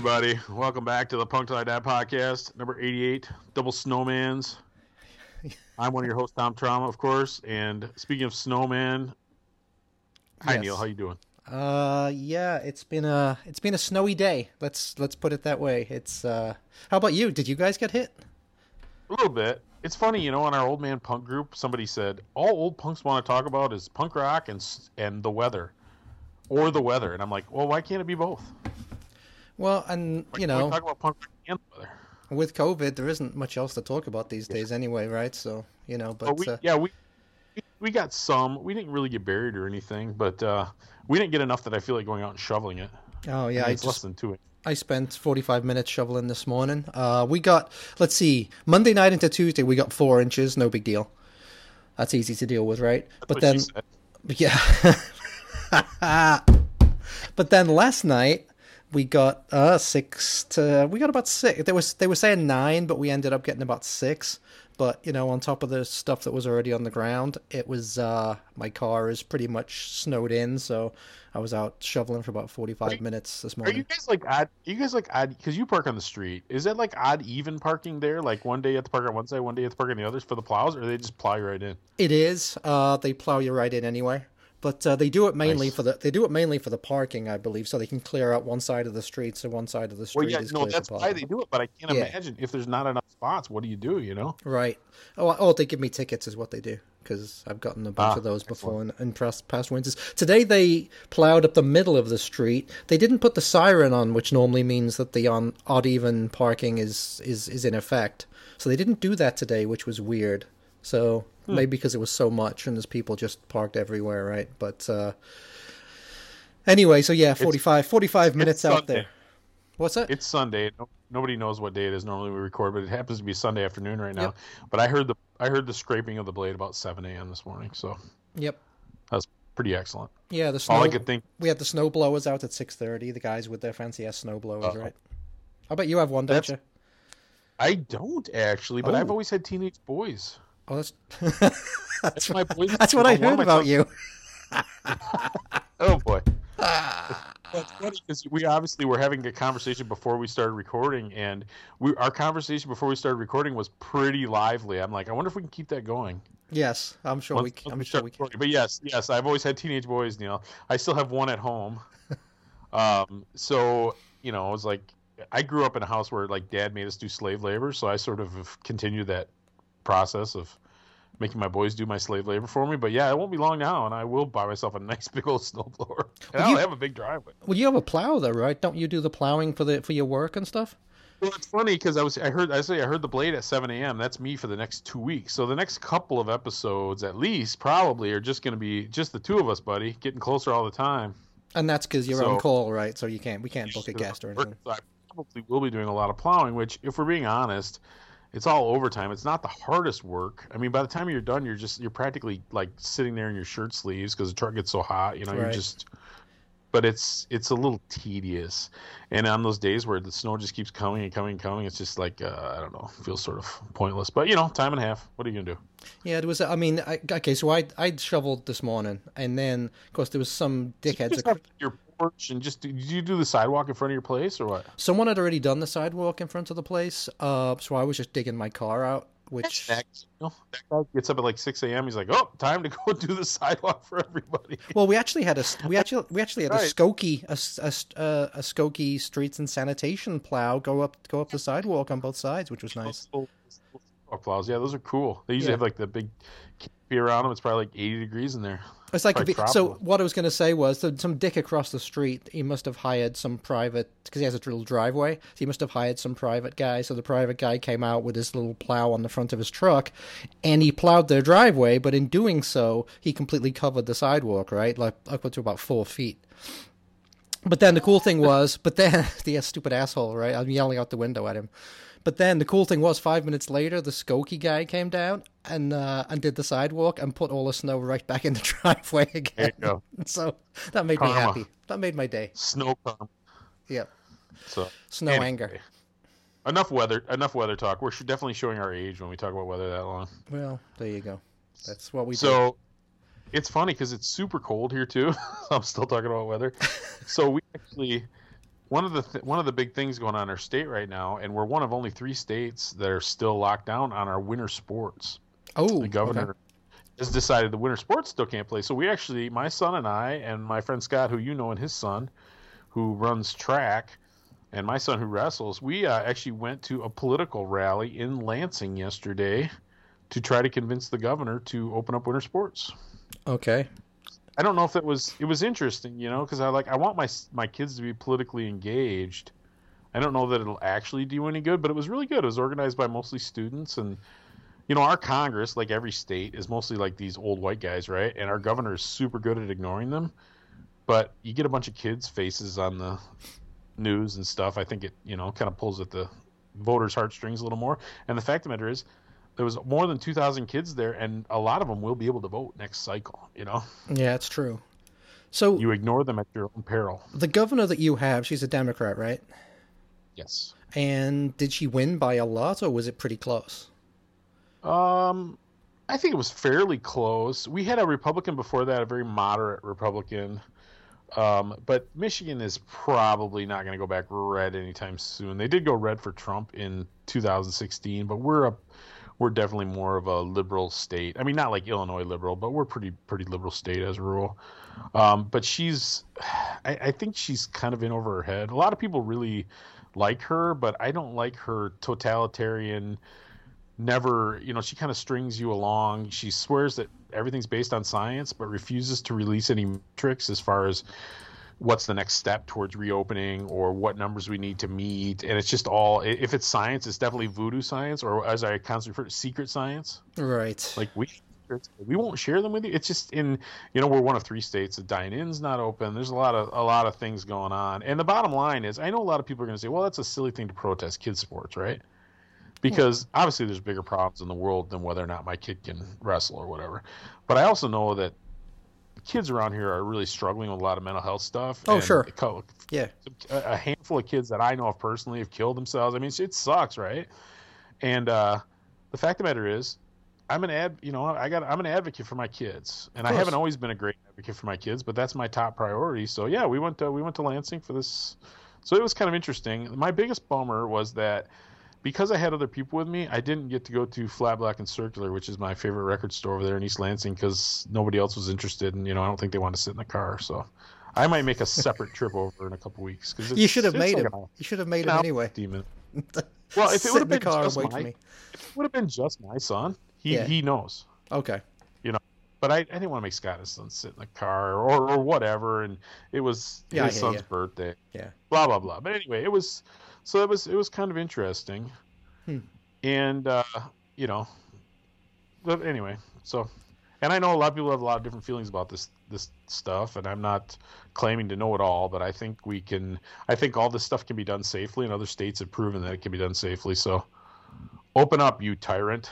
everybody. Welcome back to the Punk Till I Die podcast, number 88, Double Snowmans. I'm one of your hosts, Tom Trauma, of course. And speaking of snowman, hi Yes. Neil, how you doing? Uh, yeah, it's been a it's been a snowy day. Let's let's put it that way. It's uh, how about you? Did you guys get hit? A little bit. It's funny, you know, in our old man punk group, somebody said all old punks want to talk about is punk rock and and the weather, or the weather. And I'm like, well, why can't it be both? Well, and you know, talk about punk and weather. with COVID, there isn't much else to talk about these days anyway, right? So you know, but But we, uh, yeah, we we- got some. We didn't really get buried or anything, but uh, we didn't get enough that I feel like going out and shoveling it. oh yeah, I I mean, it's less just than two. I spent 45 minutes shoveling this morning. Uh, we got, let's see, Monday night into Tuesday, we got four inches. No big deal. That's easy to deal with, right? but what then, yeah. but then last night we got uh six to we got about six. They was they were saying nine, but we ended up getting about six. But you know, on top of the stuff that was already on the ground, it was uh my car is pretty much snowed in, so I was out shoveling for about forty five minutes this morning. Are you guys like odd? You guys like odd? Because you park on the street. Is that like odd even parking there? Like one day at the park on one side, one day at the park on the others for the plows, or they just plow you right in? It is. Uh, they plow you right in anyway. But uh, they do it mainly Nice. for the they do it mainly for the parking, I believe, so they can clear out one side of the street, so one side of the street Well, yeah, is no, clear that's why they do it. But I can't Yeah. imagine if there's not enough spots. What do you do? You know? Right. Oh, oh, they give me tickets, is what they do, because I've gotten a bunch Ah, of those before in, in past, past winters. Today they plowed up the middle of the street. They didn't put the siren on, which normally means that the on odd even parking is is is in effect. So they didn't do that today, which was weird. So Hmm. maybe because it was so much and there's people just parked everywhere, right? But uh, anyway, so yeah, 45, 45 minutes out there. What's that? It's Sunday. No, nobody knows what day it is. Normally we record, but it happens to be Sunday afternoon right now. Yep. But I heard the I heard the scraping of the blade about 7 a.m. this morning, so Yep. that's pretty excellent. Yeah, the snow. All I could think. We had the snow blowers out at six thirty. The guys with their fancy ass snow blowers, Uh-oh. right? I bet you have one, don't That's- you? I don't actually, but I've Oh. always had teenage boys. Oh, that's that's, That's my boys. that's what I heard about you. Oh boy. That's funny because we obviously were having a conversation before we started recording, and we our conversation before we started recording was pretty lively. I'm like, I wonder if we can keep that going. Yes, I'm sure once- we. I'm sure we can. But yes, yes, I've always had teenage boys, Neil. I still have one at home. um, so you know, I was like, I grew up in a house where like dad made us do slave labor, so I sort of continued that process of making my boys do my slave labor for me. But yeah, it won't be long now, and I will buy myself a nice big old snowblower. And Well, I'll you- have a big driveway. Well, you have a plow though, right? Don't you do the plowing for the for your work and stuff? Well, it's funny because I was I heard I say I heard the blade at 7 a.m. That's me for the next two weeks. So the next couple of episodes, at least, probably are just going to be just the two of us, buddy, getting closer all the time. And that's because you're So- on call, right? So you can't we can't book a guest or anything. So I probably will be doing a lot of plowing. Which, if we're being honest, it's all overtime. It's not the hardest work. I mean, by the time you're done, you're just you're practically like sitting there in your shirt sleeves because the truck gets so hot. You know, you're just. But it's it's a little tedious, and on those days where the snow just keeps coming and coming and coming, it's just like uh, I don't know, feels sort of pointless. But you know, time and a half. What are you gonna do? Yeah, it was. I mean, I, okay, so I I shoveled this morning, and then of course there was some dickheads. Your porch and just did you do the sidewalk in front of your place or what? Someone had already done the sidewalk in front of the place, uh, so I was just digging my car out, which That, you know, that guy gets up at like six a.m. He's like, "Oh, time to go do the sidewalk for everybody." well, we actually had a we actually we actually had a Skokie a, s- a s- uh, a Skokie streets and sanitation plow go up go up the sidewalk on both sides, which was nice. Those little- those little sidewalk plows, yeah, those are cool. They usually Yeah. have like the big canopy around them. It's probably like eighty degrees in there. It's like so. What I was going to say was that some dick across the street. He must have hired some private because he has a little driveway. So he must have hired some private guy. So the private guy came out with his little plow on the front of his truck, and he plowed their driveway. But in doing so, he completely covered the sidewalk, right, like up to about four feet. But then the cool thing was, but then the stupid asshole, right? I'm yelling out the window at him. But then the cool thing was, five minutes later, the Skokie guy came down and uh, and did the sidewalk and put all the snow right back in the driveway There again. you go. So that made me happy. That made my day. Snow karma. Yep. So Snow anyway. anger. Enough weather. Enough weather talk. We're definitely showing our age when we talk about weather that long. Well, there you go. That's what we do. So it's funny because it's super cold here too. I'm still talking about weather. so we actually one of the th- one of the big things going on in our state right now, and we're one of only three states that are still locked down on our winter sports. Oh, The governor okay. has decided the winter sports still can't play. So we actually, my son and I, and my friend Scott, who you know, and his son, who runs track, and my son who wrestles, we uh, actually went to a political rally in Lansing yesterday to try to convince the governor to open up winter sports. Okay. I don't know if it was it was interesting, you know, because I like I want my my kids to be politically engaged. I don't know that it'll actually do any good, but it was really good. It was organized by mostly students, and you know, our Congress, like every state, is mostly like these old white guys, right? And our governor is super good at ignoring them. But you get a bunch of kids' faces on the news and stuff. I think it, you know, kind of pulls at the voters' heartstrings a little more. And the fact of the matter is, there was more than 2,000 kids there, and a lot of them will be able to vote next cycle. You know, Yeah, it's true. So you ignore them at your own peril. the governor that you have, she's a Democrat, right? Yes. And did she win by a lot, or was it pretty close? Um, I think it was fairly close. We had a Republican before that, a very moderate Republican. Um, but Michigan is probably not going to go back red anytime soon. They did go red for Trump in 2016, but we're a we're definitely more of a liberal state. I mean, not like Illinois liberal, but we're pretty pretty liberal state as a rule. Um, but she's, I, I think she's kind of in over her head. A lot of people really like her, but I don't like her totalitarian. Never, you know, she kind of strings you along. She swears that everything's based on science, but refuses to release any tricks as far as what's the next step towards reopening or what numbers we need to meet. And it's just all, if it's science, it's definitely voodoo science, or as I constantly refer to, secret science. Right. like we we won't share them with you. It's just in you know we're one of three states. The dine-in's not open. There's a lot of a lot of things going on. And the bottom line is i know a lot of people are going to say well that's a silly thing to protest kids sports right? Because obviously there's bigger problems in the world than whether or not my kid can wrestle or whatever. But i also know that kids around here are really struggling with a lot of mental health stuff Oh, and sure. co- Yeah. a a handful of kids that I know of personally have killed themselves. I mean, it sucks, right? And uh, the fact of the matter is, I'm an ad, you know, I got, I'm an advocate for my kids, and I haven't always been a great advocate for my kids, but that's my top priority. So yeah, we went to, we went to Lansing for this. So it was kind of interesting. My biggest bummer was that because I had other people with me, I didn't get to go to Flat Black and Circular, which is my favorite record store over there in East Lansing, because nobody else was interested, and you know, I don't think they want to sit in the car. So I might make a separate trip over in a couple weeks. Cause You should have made like him. You should have made him anyway. Demon. Well, if it would have been just my, for me. it would have been just my son, he Yeah. he knows. Okay. You know, but I, I didn't want to make Scott his son sit in the car or, or whatever, and it was Yeah, his son's ya. birthday. Yeah. Blah blah blah. But anyway, it was so it was it was kind of interesting, Hmm. and uh, you know, but anyway, so and I know a lot of people have a lot of different feelings about this this stuff, and I'm not claiming to know it all, but I think we can. I think all this stuff can be done safely, and other states have proven that it can be done safely. So, open up, you tyrant.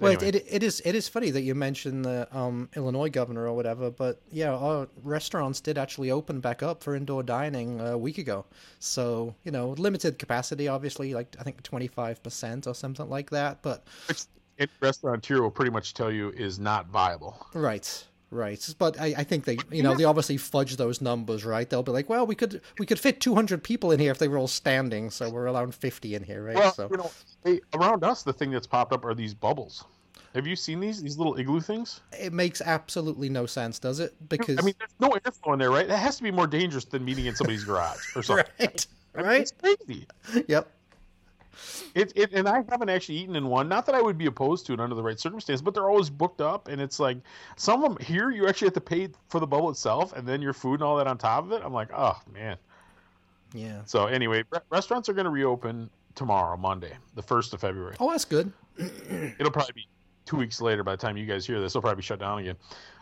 Well, Anyway. it, it, it is it is funny that you mentioned the um, Illinois governor or whatever, but yeah, our restaurants did actually open back up for indoor dining a week ago. So you know, limited capacity, obviously, like I think twenty five percent or something like that. But Which any restaurateur will pretty much tell you is not viable. right, right. But I, I think they, you know, they obviously fudge those numbers, right? They'll be like, well, we could we could fit two hundred people in here if they were all standing, so we're allowing fifty in here, right? Well, so you know, around us, the thing that's popped up are these bubbles. Have you seen these these little igloo things? it makes absolutely no sense, does it? Because I mean, there's no airflow in there, right? That has to be more dangerous than meeting in somebody's garage or something. right, I mean, right, It's crazy. yep. It, it, and I haven't actually eaten in one. Not that I would be opposed to it under the right circumstances, but they're always booked up, and it's like some of them here you actually have to pay for the bubble itself, and then your food and all that on top of it. I'm like, oh man. Yeah. So anyway, re- restaurants are going to reopen tomorrow, Monday, the first of February. Oh, that's good. It'll probably be two weeks later by the time you guys hear this. It'll probably be shut down again.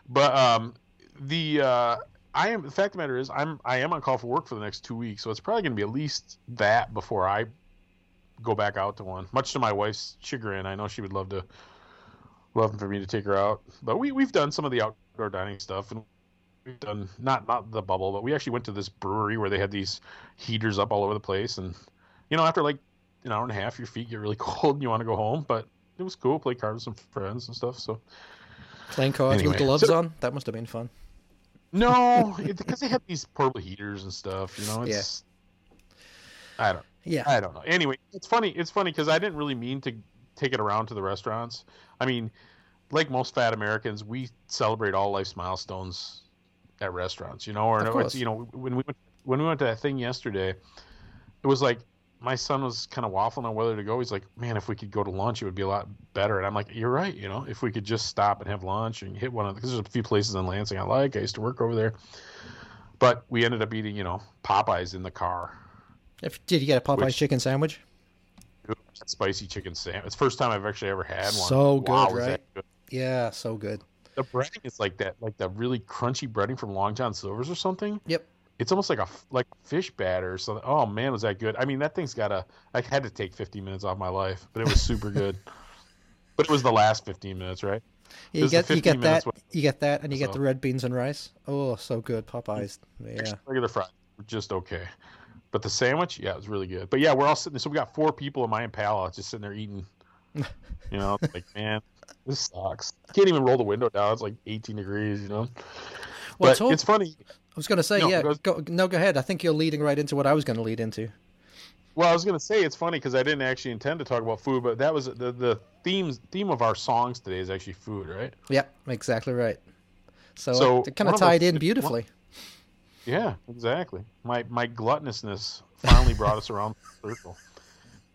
But um, the uh, I am the fact of the matter is I'm I am on call for work for the next two weeks, so it's probably going to be at least that before I go back out to one. Much to my wife's chagrin, I know she would love to love for me to take her out. But we we've done some of the outdoor dining stuff and. We've done not not the bubble, but we actually went to this brewery where they had these heaters up all over the place, and you know after like an hour and a half, your feet get really cold and you want to go home. But it was cool. Play cards with some friends and stuff. So Playing cards Anyway, with gloves so- on. That must have been fun. no, because they have these portable heaters and stuff. You know, it's I don't. Yeah. I don't know. Anyway, it's funny. It's funny because I didn't really mean to take it around to the restaurants. I mean, like most fat Americans, we celebrate all life's milestones at restaurants. You know, or Of no, it's, you know when we went, when we went to that thing yesterday, it was like my son was kind of waffling on whether to go. He's like, "Man, if we could go to lunch, it would be a lot better." And I'm like, "You're right. You know, if we could just stop and have lunch and hit one of because there's a few places in Lansing I like. I used to work over there." But we ended up eating, you know, Popeyes in the car. If, did you get a Popeye Which- chicken sandwich? spicy chicken sandwich. It's the first time I've actually ever had one. So good, wow, right? good. Yeah, so good. The breading is like that, like the really crunchy breading from Long John Silver's or something. Yep. It's almost like a like fish batter or something. Oh man, was that good? I mean, that thing's got a. I had to take 15 minutes off my life, but it was super good. but it was the last 15 minutes, right? You get you get that with- you get that, and you get the red beans and rice. Oh, so good, Popeyes. Yeah. Regular fries just okay, but the sandwich, yeah, it was really good. But yeah, we're all sitting. So we got four people in my Impala just sitting there eating. You know, like man, this sucks. Can't even roll the window down. It's like 18 degrees. You know. Well, but talk- it's funny. I was going to say, No, yeah. go- no, go ahead. I think you're leading right into what I was going to lead into. Well, I was going to say it's funny because I didn't actually intend to talk about food, but that was the the themes theme of our songs today is actually food, right? Yep, exactly right. So, So, it kind of our- tied in beautifully. Yeah, exactly. My my gluttonousness finally brought us around the circle.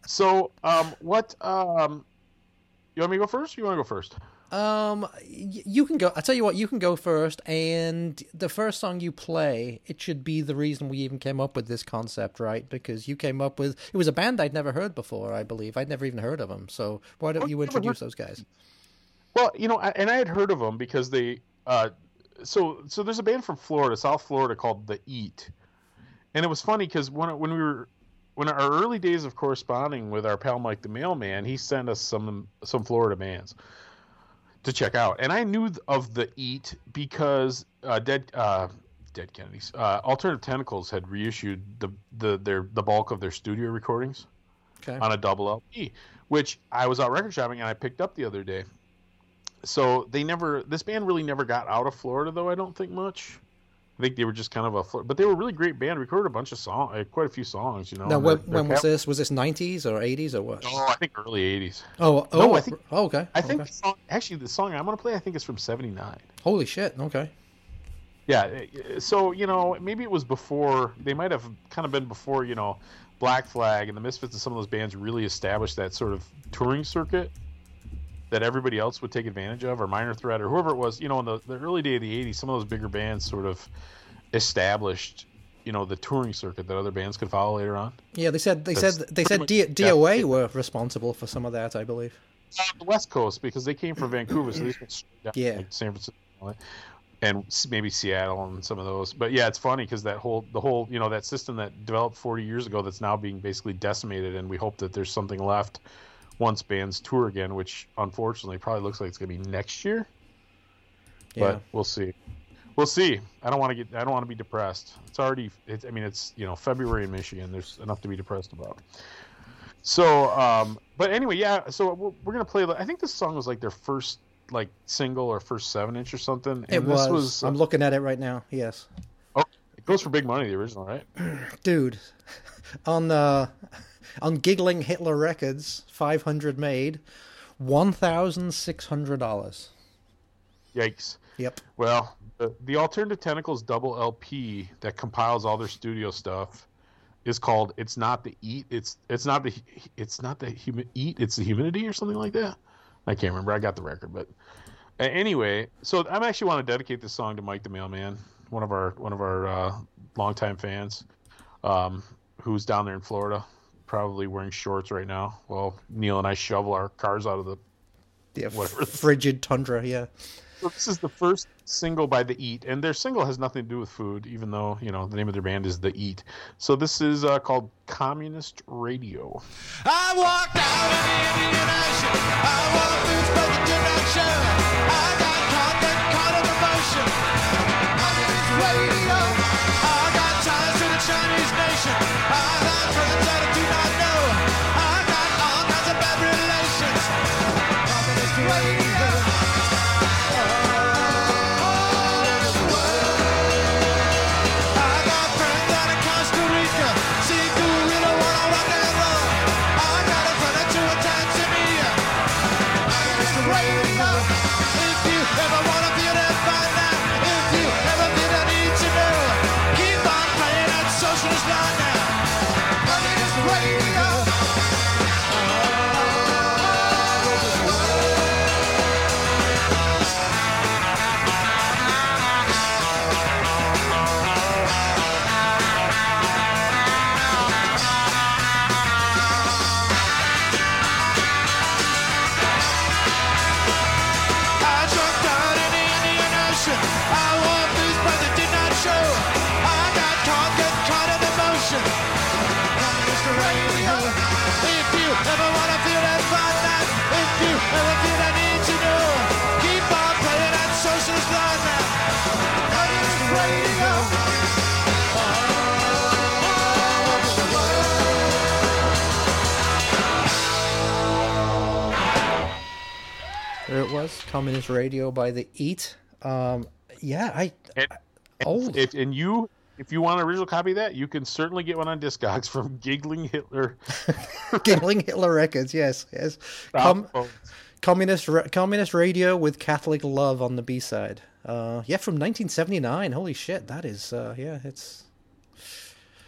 So, um, what um, you want me to go first? Or you want to go first? Um, you can go. I tell you what, you can go first. And the first song you play, it should be the reason we even came up with this concept, right? Because you came up with it was a band I'd never heard before. I believe I'd never even heard of them. So why don't you introduce those guys? Well, you know, I, and I had heard of them because they, uh, so so there's a band from Florida, South Florida, called The Eat, and it was funny because when when we were when our early days of corresponding with our pal Mike the mailman, he sent us some some Florida bands to check out, and I knew of The Eat because uh, Dead uh, Dead Kennedys, uh, Alternative Tentacles had reissued the the their the bulk of their studio recordings Okay. on a double LP, which I was out record shopping and I picked up the other day. So they never, this band really never got out of Florida though. I don't think much. I think they were just kind of a, but they were a really great band. Recorded a bunch of songs, uh, quite a few songs. You know. Now, when, when was this? Was this nineties or eighties or what? Oh, I think early '80s. Oh, oh, No, I think- oh, okay. I think okay. the song, actually the song I'm gonna play, I think is from '79. Holy shit! Okay. Yeah, uh, so you know, maybe it was before. They might have kind of been before, you know, Black Flag and the Misfits and some of those bands really established that sort of touring circuit that everybody else would take advantage of, or Minor Threat, or whoever it was. You know, in the, the early day of the '80s, some of those bigger bands sort of established, you know, the touring circuit that other bands could follow later on. Yeah, they said they That's said they said D-. DOA were responsible for some of that, I believe. On the West Coast because they came from Vancouver, so they went straight down Yeah. like San Francisco and maybe Seattle and some of those. But yeah, it's funny because that whole the whole you know that system that developed 40 years ago that's now being basically decimated, and we hope that there's something left once bands tour again, which unfortunately probably looks like it's going to be next year. Yeah. But we'll see. We'll see. I don't want to get. I don't want to be depressed. It's already. It's, I mean, it's you know February in Michigan. There's enough to be depressed about. So, um, but anyway, yeah. So we're, we're gonna play. I think this song was like their first like single or first seven inch or something. And it this was. was. I'm looking at it right now. Yes, oh, it goes for big money. The original, right? dude. On uh, on giggling Hitler Records, 500 made, one thousand six hundred dollars. Yikes. Yep. Well, the, the Alternative Tentacles double LP that compiles all their studio stuff is called "It's Not the Eat." It's it's not the it's not the humi- eat. It's the humidity or something like that. I can't remember. I got the record, but uh, anyway. So I'm actually want to dedicate this song to Mike the Mailman, one of our one of our uh, longtime fans, um, who's down there in Florida, probably wearing shorts right now. While Neil and I shovel our cars out of the Yeah, Whatever. frigid tundra. Yeah. So this is the first single by The Eat, and their single has nothing to do with food, even though you know the name of their band is The Eat. So this is uh, called Communist Radio. I walked out of the Indian Ocean. I walked through but the direction. I got caught, then caught in the motion. Communist radio. I got ties to the Chinese was. Communist Radio by the Eat. Um, yeah, I And, old. if and you if you want an original copy of that, you can certainly get one on Discogs from Giggling Hitler. Giggling Hitler Records. Yes, yes. Com- Oh, communist ra- Communist Radio with Catholic Love on the B side. Uh, yeah, from 1979. Holy shit, that is. Uh, yeah, it's.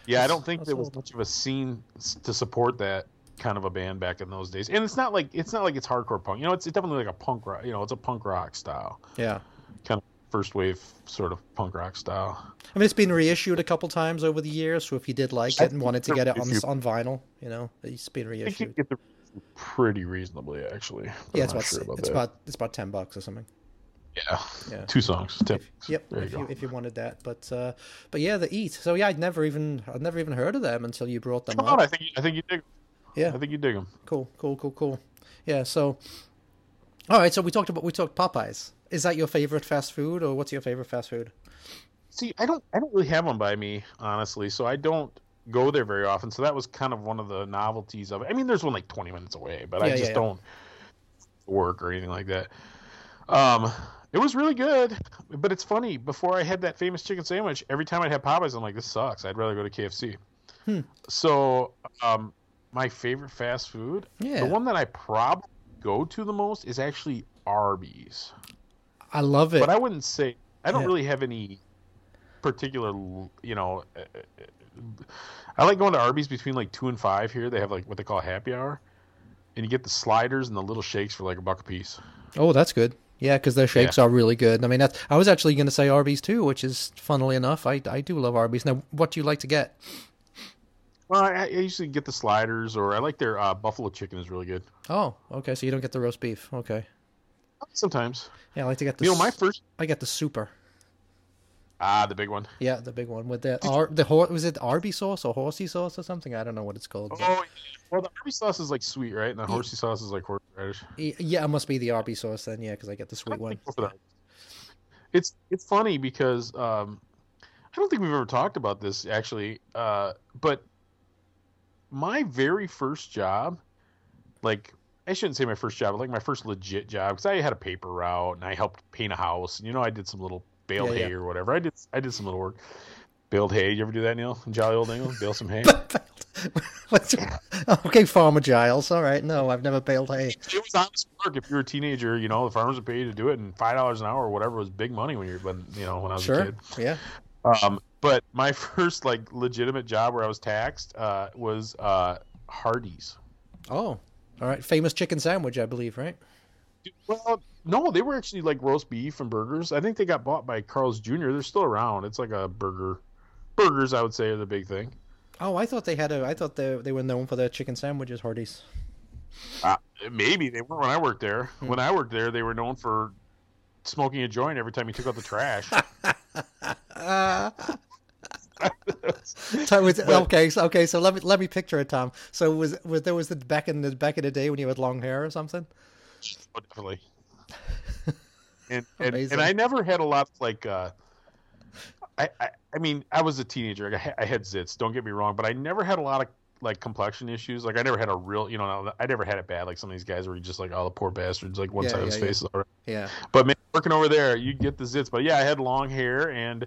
yeah, I don't think there was much of a scene to support that kind of a band back in those days. And it's not like it's not like it's hardcore punk. You know, it's, it's definitely like a punk rock. You know, it's a punk rock style, Yeah. kind of first wave sort of punk rock style. I mean, it's been reissued a couple times over the years. So if you did like it and wanted to get it on you- on vinyl, you know, it's been I think you reissued. get the pretty reasonably actually. Yeah, I'm it's about, sure about it's about it's about ten bucks or something. yeah, Yeah. two songs. Ten. Yep, there if you if you wanted that, but uh, but yeah, the Eat. So yeah, I'd never even I'd never even heard of them until you brought them Come on, up. I think you- I think you dig. Yeah, I think you dig them. cool, cool, cool, cool. Yeah, so all right, so we talked about we talked Popeyes. Is that your favorite fast food, or what's your favorite fast food? See, I don't I don't really have one by me, honestly, so I don't go there very often. So that was kind of one of the novelties of it. I mean, there's one like 20 minutes away, but I just yeah, yeah. don't work or anything like that. Um, it was really good, but it's funny. Before I had that famous chicken sandwich, every time I'd have Popeyes, I'm like, this sucks. I'd rather go to KFC. Hmm. So, um, my favorite fast food, Yeah. the one that I probably go to the most is actually Arby's. I love it. But I wouldn't say I don't Yeah. really have any particular, you know. uh, uh, I like going to Arby's between like two and five here. They have like what they call happy hour, and you get the sliders and the little shakes for like a buck a piece. oh, that's good. Yeah, because their shakes are really good. I mean, that's, I was actually going to say Arby's too, which is funnily enough, I I do love Arby's. Now, what do you like to get? Well, I, I usually get the sliders, or I like their uh, buffalo chicken is really good. Oh, okay, so you don't get the roast beef. Okay, Sometimes, yeah, I like to get the. you know, my first I get the super. ah the big one. Yeah, the big one with the Ar- the hor- was it Arby sauce or horsey sauce or something? I don't know what it's called. but- Oh, well, the Arby's sauce is like sweet, right? And the horsey sauce is like horseradish. Yeah, it must be the Arby sauce then. Yeah, because I get the sweet one. think go for that. It's it's funny because um, I don't think we've ever talked about this actually, uh, but my very first job, like I shouldn't say my first job, but like my first legit job, because I had a paper route and I helped paint a house, and you know I did some little baled Yeah, hay yeah. or whatever. I did I did some little work. Baled hay. You ever do that, Neil? In Jolly Old England, bale some hay. Okay, Farmer Giles. All right, no, I've never baled hay. it was honest work. If you were a teenager, you know the farmers would pay you to do it, and five dollars an hour or whatever was big money when you're when you know when I was a kid. Yeah. Um, but my first like legitimate job where I was taxed uh, was uh, Hardee's. Oh, all right. Famous chicken sandwich, I believe, right? Well, no, they were actually like roast beef and burgers. I think they got bought by Carl's Jr. They're still around. It's like a burger. Burgers, I would say, are the big thing. Oh, I thought they had a. I thought they they were known for their chicken sandwiches, Hardee's. Uh, maybe they weren't when I worked there. Hmm. When I worked there, they were known for smoking a joint every time you took out the trash. So was, okay, so okay, so let me let me picture it, Tom. So was was there was the back in the back in the day when you had long hair or something? Oh, definitely. And, and and I never had a lot like. Uh, I, I I mean I was a teenager. I, I had zits. Don't get me wrong, but I never had a lot of like complexion issues. Like I never had a real, you know, I never had it bad. Like some of these guys were just like, oh, the poor bastards. Like one Yeah, side of his yeah, yeah. face is all right. Yeah. But man, working over there, you get the zits. But yeah, I had long hair and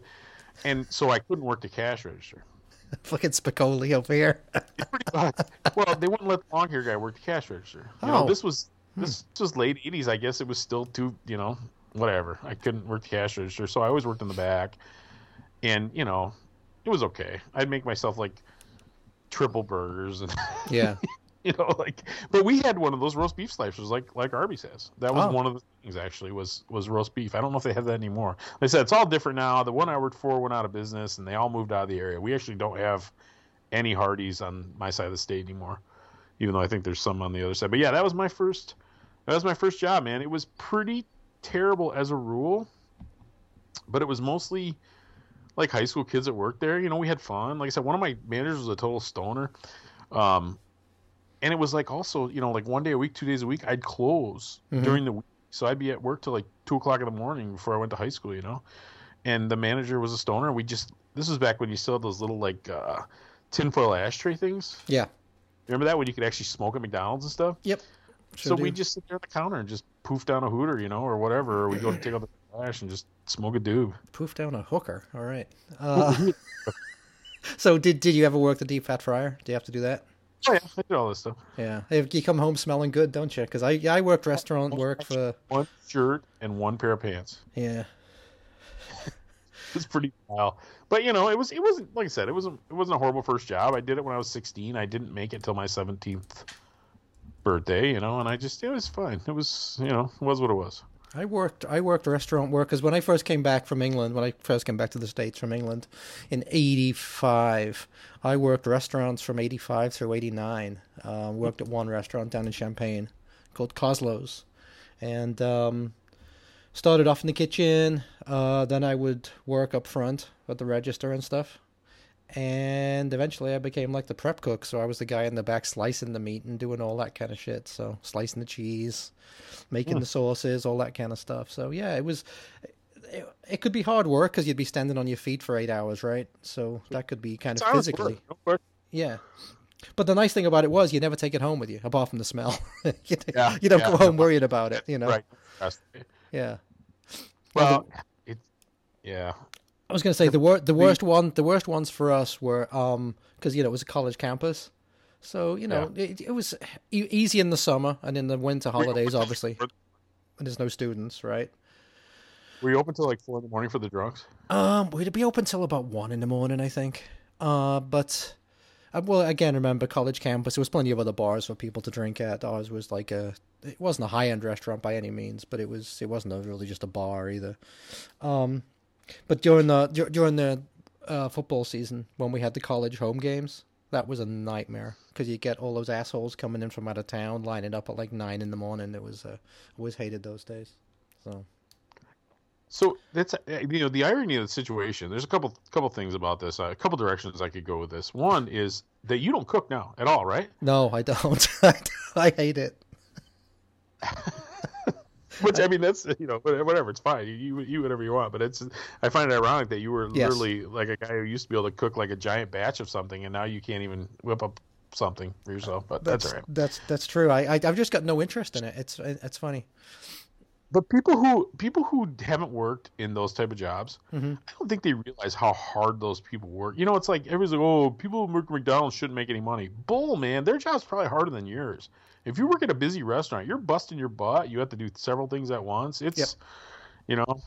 and so I couldn't work the cash register. Fucking Spicoli over here. Well, they wouldn't let the long hair guy work the cash register. You know, Oh. this was hmm. this was late '80s. I guess it was still too, you know, whatever. I couldn't work the cash register, so I always worked in the back, and you know, it was okay. I'd make myself like triple burgers and yeah. you know like but we had one of those roast beef slicers like like arby's has that was Oh. one of the things actually was was roast beef i don't know if they have that anymore like i said it's all different now the one i worked for went out of business and they all moved out of the area we actually don't have any hardee's on my side of the state anymore even though i think there's some on the other side but yeah that was my first that was my first job man it was pretty terrible as a rule but it was mostly like high school kids that worked there. You know, we had fun. Like I said, one of my managers was a total stoner. Um, and it was like also, you know, like one day a week, two days a week, I'd close Mhm. during the week. So I'd be at work till like two o'clock in the morning before I went to high school, you know? And the manager was a stoner. We just, this was back when you still had those little like uh, tinfoil ashtray things. Yeah. Remember that when you could actually smoke at McDonald's and stuff? Yep. so Sure we just sit there at the counter and just poof down a hooter, you know, or whatever, or we go to take out the trash and just smoke a doob. Poof down a hooker. All right. Uh, so did did you ever work the deep fat fryer? Do you have to do that? Oh yeah, I did all this stuff. Yeah. If you come home smelling good, don't you? Because I I worked restaurant work for One shirt and one pair of pants. yeah. It's pretty wild. But you know, it was it wasn't like I said, it wasn't it wasn't a horrible first job. I did it when I was 16. I didn't make it till my 17th birthday, you know, and I just it was fine. It was you know it was what it was. I worked I worked restaurant work because when I first came back from England, when I first came back to the states from England in '85, I worked restaurants from '85 through '89. Uh, worked at one restaurant down in Champaign called Coslow's, and um, started off in the kitchen. Uh, then I would work up front at the register and stuff. And eventually I became like the prep cook, so I was the guy in the back slicing the meat and doing all that kind of shit. So slicing the cheese, making the sauces, all that kind of stuff. So yeah, it was. It, it could be hard work because you'd be standing on your feet for eight hours, right? So that could be kind It's of physically, work, yeah. But the nice thing about it was you never take it home with you, apart from the smell. you, Yeah, you don't yeah. go home worried about it, you know. Right. Yeah. Well, it, yeah. I was going to say the wor- the worst one the worst ones for us were um because you know it was a college campus, so you know it, it was e- easy in the summer and in the winter holidays obviously, and there's no students, right? Were you open till like four in the morning for the drunks? Um, we'd be open till about one in the morning, I think. Uh, but uh, well, again, remember college campus. There was plenty of other bars for people to drink at. Ours was like a. It wasn't a high end restaurant by any means, but it was. It wasn't a, really just a bar either. Um, but during the during the uh, football season when we had the college home games, that was a nightmare because you get all those assholes coming in from out of town, lining up at like nine in the morning. It was. Uh, always hated those days. So. So that's uh, you know the irony of the situation. There's a couple couple things about this. Uh, a couple directions I could go with this. One is that you don't cook now at all, right? No, I don't. I hate it. Which I mean, that's you know whatever. It's fine. You you whatever you want. But it's I find it ironic that you were Yes. literally like a guy who used to be able to cook like a giant batch of something, and now you can't even whip up something for yourself. But that's, all right. That's that's true. I, I I've just got no interest in it. It's it's funny. But people who people who haven't worked in those type of jobs, Mhm. I don't think they realize how hard those people work. You know, it's like everybody's like, "Oh, people who work at McDonald's shouldn't make any money." Bull, man. Their job's probably harder than yours. If you work at a busy restaurant, you're busting your butt. You have to do several things at once. It's, Yep. you know,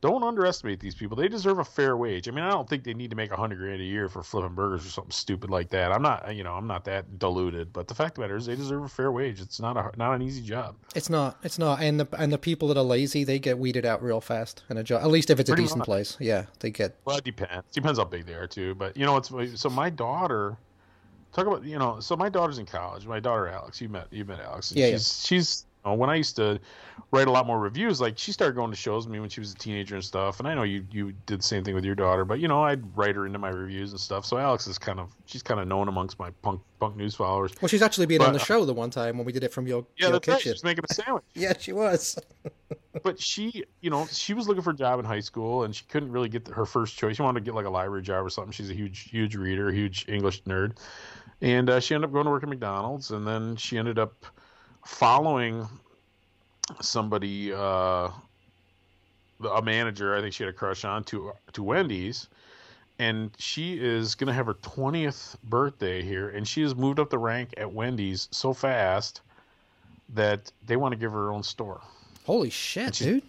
don't underestimate these people. They deserve a fair wage. I mean, I don't think they need to make a hundred grand a year for flipping burgers or something stupid like that. I'm not, you know, I'm not that deluded. But the fact of the matter is, they deserve a fair wage. It's not a not an easy job. It's not. It's not. And the and the people that are lazy, they get weeded out real fast in a job. At least if it's a decent much. place. Yeah, they get. Well, it depends. Depends how big they are too. But you know, it's so my daughter. Talk about you know. So my daughter's in college. My daughter Alex. You met you met Alex. Yeah, yeah. she's she's. You know, when I used to write a lot more reviews, like she started going to shows with me when she was a teenager and stuff. And I know you you did the same thing with your daughter, but you know I'd write her into my reviews and stuff. So Alex is kind of she's kind of known amongst my punk punk news followers. Well, she's actually been on the uh, show the one time when we did it from your Yeah, your that's right. kitchen. She's making a sandwich. Yeah, she was. but she, you know, she was looking for a job in high school, and she couldn't really get her first choice. She wanted to get like a library job or something. She's a huge, huge reader, huge English nerd, and uh, she ended up going to work at McDonald's, and then she ended up following somebody, uh, a manager. I think she had a crush on to to Wendy's. And she is going to have her 20th birthday here, and she has moved up the rank at Wendy's so fast that they want to give her her own store. Holy shit, she's-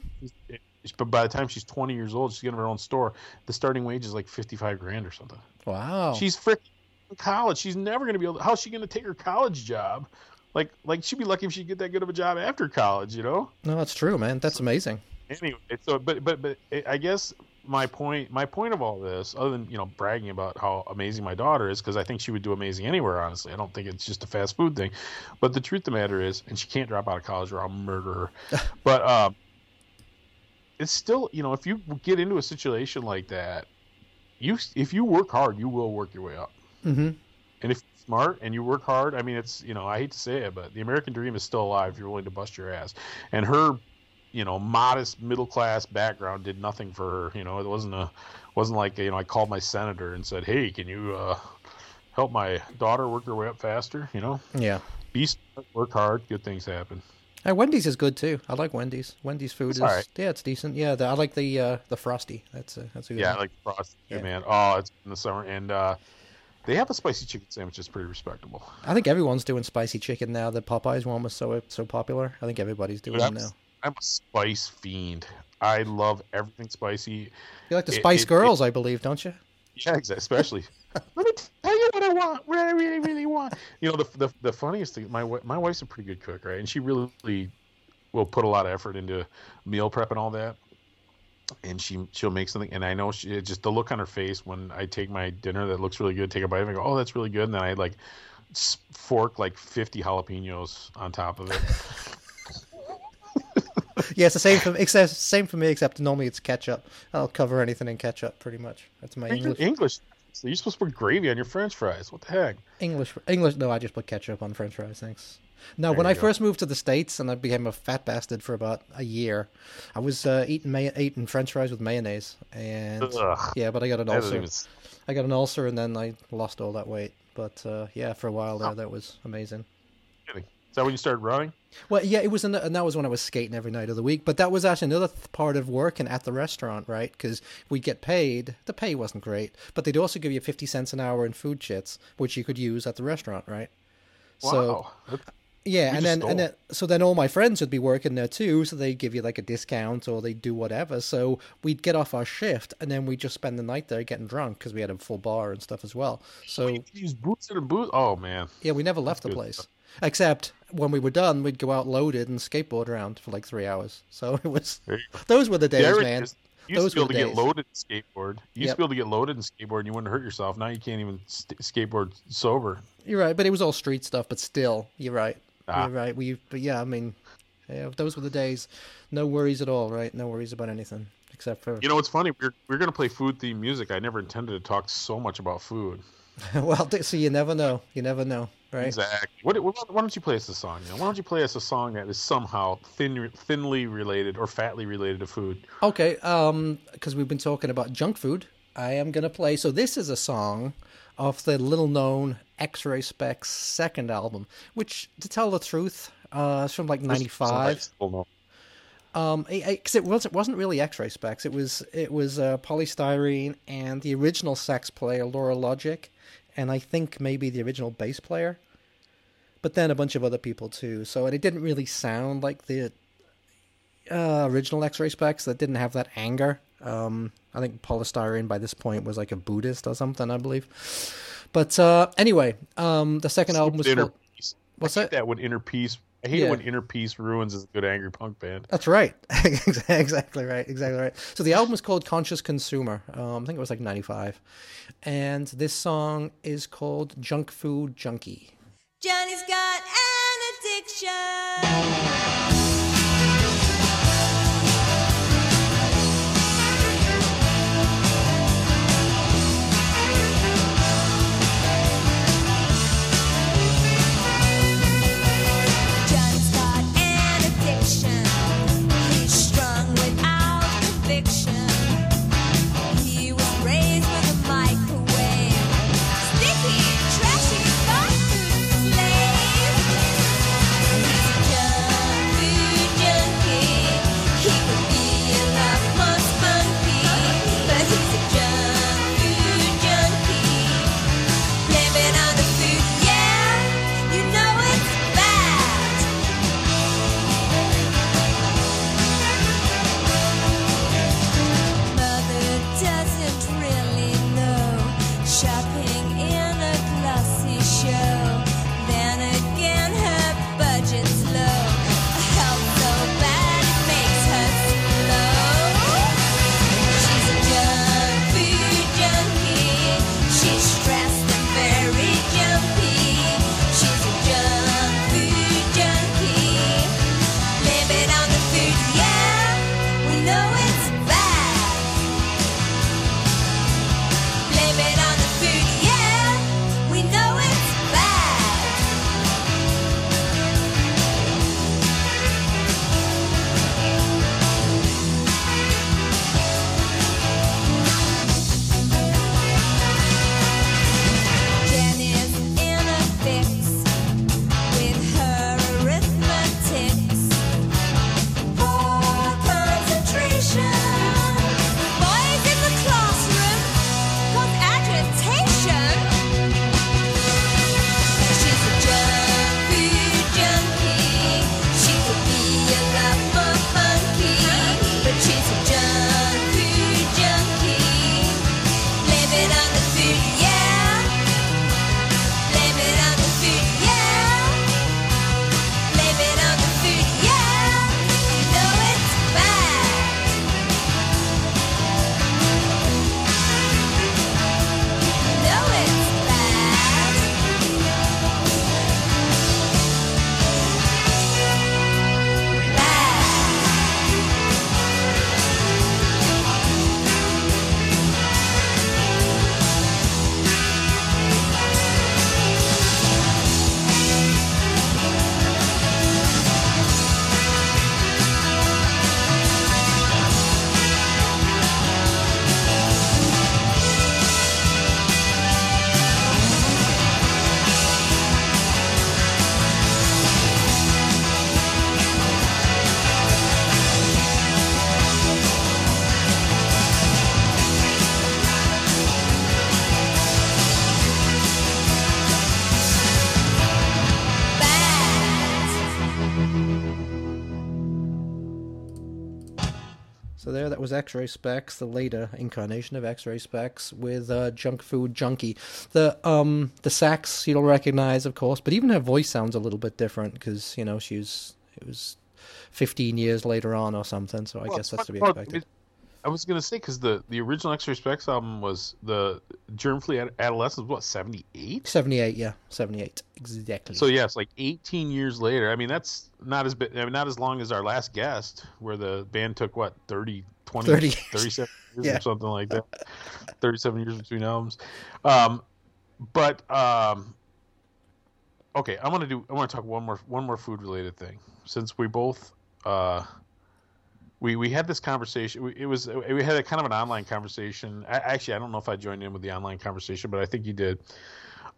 dude! But by the time she's 20 years old, she's going getting her own store. The starting wage is like 55 grand or something. Wow. She's freaking in college. She's never going to be able. To, how's she going to take her college job? Like, like she'd be lucky if she get that good of a job after college. You know. no, that's true, man. That's amazing. Anyway, so but but but I guess my point my point of all this, other than you know bragging about how amazing my daughter is, because I think she would do amazing anywhere. Honestly, I don't think it's just a fast food thing. But the truth of the matter is, and she can't drop out of college or I'll murder her. but um, it's still you know if you get into a situation like that, you if you work hard, you will work your way up. Hmm And if you're smart and you work hard, I mean, it's you know, I hate to say it, but the American dream is still alive if you're willing to bust your ass. And her, you know, modest middle class background did nothing for her. You know, it wasn't a, wasn't like you know, I called my senator and said, hey, can you uh, help my daughter work her way up faster? You know, Yeah. be smart, work hard, good things happen. Uh, Wendy's is good too. I like Wendy's. Wendy's food It's is alright. yeah, it's decent. Yeah, the, I like the uh, the frosty. That's a that's a good Yeah, one. like frost, Yeah. man. Oh, it's in the summer, and uh, they have a spicy chicken sandwich that's pretty respectable. I think everyone's doing spicy chicken now. The Popeyes one was so so popular. I think everybody's doing Dude, it I'm, now. I'm a spice fiend. I love everything spicy. You like the it- Spice it- Girls, I believe, don't you? Yeah, especially. Let me tell you what I want. What I really, really want. You know, the the, the funniest thing. My my wife's a pretty good cook, right? And she really will put a lot of effort into meal prep and all that. And she she'll make something, and I know she just the look on her face when I take my dinner that looks really good, take a bite, and I go, oh, that's really good, and then I like fork like fifty jalapenos on top of it. Yeah, it's the same for except same for me. Except normally it's ketchup. I'll cover anything in ketchup, pretty much. That's my English. English. So you're supposed to put gravy on your French fries. What the heck? English, English. No, I just put ketchup on French fries. Thanks. No, There when I go. first moved to the states and I became a fat bastard for about a year, I was uh, eating may- eating French fries with mayonnaise, and Ugh. yeah, but I got an ulcer. I got an ulcer, and then I lost all that weight. But uh, yeah, for a while there, that was amazing. Is that when you started running? Well, yeah, it was, the, and that was when I was skating every night of the week. But that was actually another th- part of working at the restaurant, right? Because we'd get paid. The pay wasn't great, but they'd also give you fifty cents an hour in food chits, which you could use at the restaurant, right? So Wow. Yeah, and then and then so then all my friends would be working there too, so they'd give you like a discount or they'd do whatever. So we'd get off our shift and then we'd just spend the night there getting drunk because we had a full bar and stuff as well. So you use boots and boots. Oh man. yeah, we never left the place. stuff. Except when we were done, we'd go out loaded and skateboard around for like three hours. So it was There you go. those were the days, Yeah, man. You used Those to be able to the get loaded in skateboard. You used Yep. to be able to get loaded in skateboard and you wouldn't hurt yourself. Now you can't even st- skateboard sober. You're right, but it was all street stuff. But still, you're right. Ah. You're right. We, but yeah, I mean, yeah, those were the days. No worries at all, right? No worries about anything except for You know what's funny? We're we're gonna play food themed music. I never intended to talk so much about food. well, so you never know. You never know, right? Exactly. What, what, why don't you play us a song? You know? Why don't you play us a song that is somehow thin, thinly related or fatly related to food? Okay, um, because we've been talking about junk food, I am gonna play. So this is a song off the little-known X-Ray Spex second album, which, to tell the truth, uh, it's from like '95. Um, because it wasn't wasn't really X-Ray Spex. It was it was uh, Poly Styrene and the original sax player Lora Logic, and I think maybe the original bass player, but then a bunch of other people too. So it didn't really sound like the uh, original X-Ray Spex that didn't have that anger. Um, I think Poly Styrene by this point was like a Buddhist or something, I believe. But uh, anyway, um, the second album was Inner called, peace. What's I hate that? that when inner peace. I hate Yeah. it when inner peace ruins a good angry punk band. That's right. exactly right. Exactly right. So the album is called Conscious Consumer. Um, I think it was like 95. And this song is called Junk Food Junkie. Johnny's got an addiction. X-Ray Spex, the later incarnation of X-Ray Spex with uh, Junk Food Junkie. The um the sax you'll recognize, of course, but even her voice sounds a little bit different because you know she's it was 15 years later on or something. So I Well, guess that's to be expected. it- I was gonna say because the the original X-Ray Spex album was the Germfree Ad- Adolescents. What seventy eight? 78, yeah, 78 exactly. So yes, like eighteen years later. I mean, that's not as bit, I mean, not as long as our last guest, where the band took what 30, 20, 30 years. 37 years Yeah. or something like that. Thirty-seven years between albums. Um, but um, okay, I want to do. I want to talk one more one more food related thing since we both uh we we had this conversation. We, it was we had a kind of an online conversation. I, actually, I don't know if I joined in with the online conversation, but I think you did.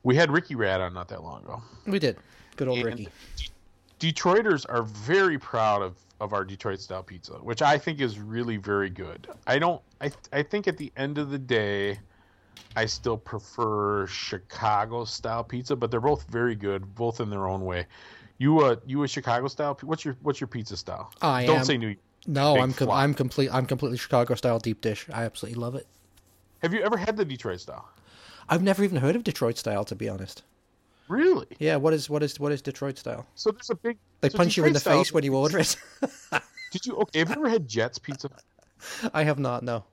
We had Ricky Rad on not that long ago. we did. Good old And Ricky. Detroiters are very proud of of our Detroit style pizza, which I think is really very good. I don't. I I think at the end of the day, I still prefer Chicago style pizza, but they're both very good, both in their own way. You uh you a Chicago style? What's your what's your pizza style? I don't am- say New. No, I'm com- I'm complete. I'm completely Chicago style deep dish. I absolutely love it. Have you ever had the Detroit style? I've never even heard of Detroit style, to be honest. Really? Yeah, what is what is what is Detroit style? So there's a big. They so punch you in the face when you order it. Did you? Okay. Have you ever had Jet's pizza? I have not. No.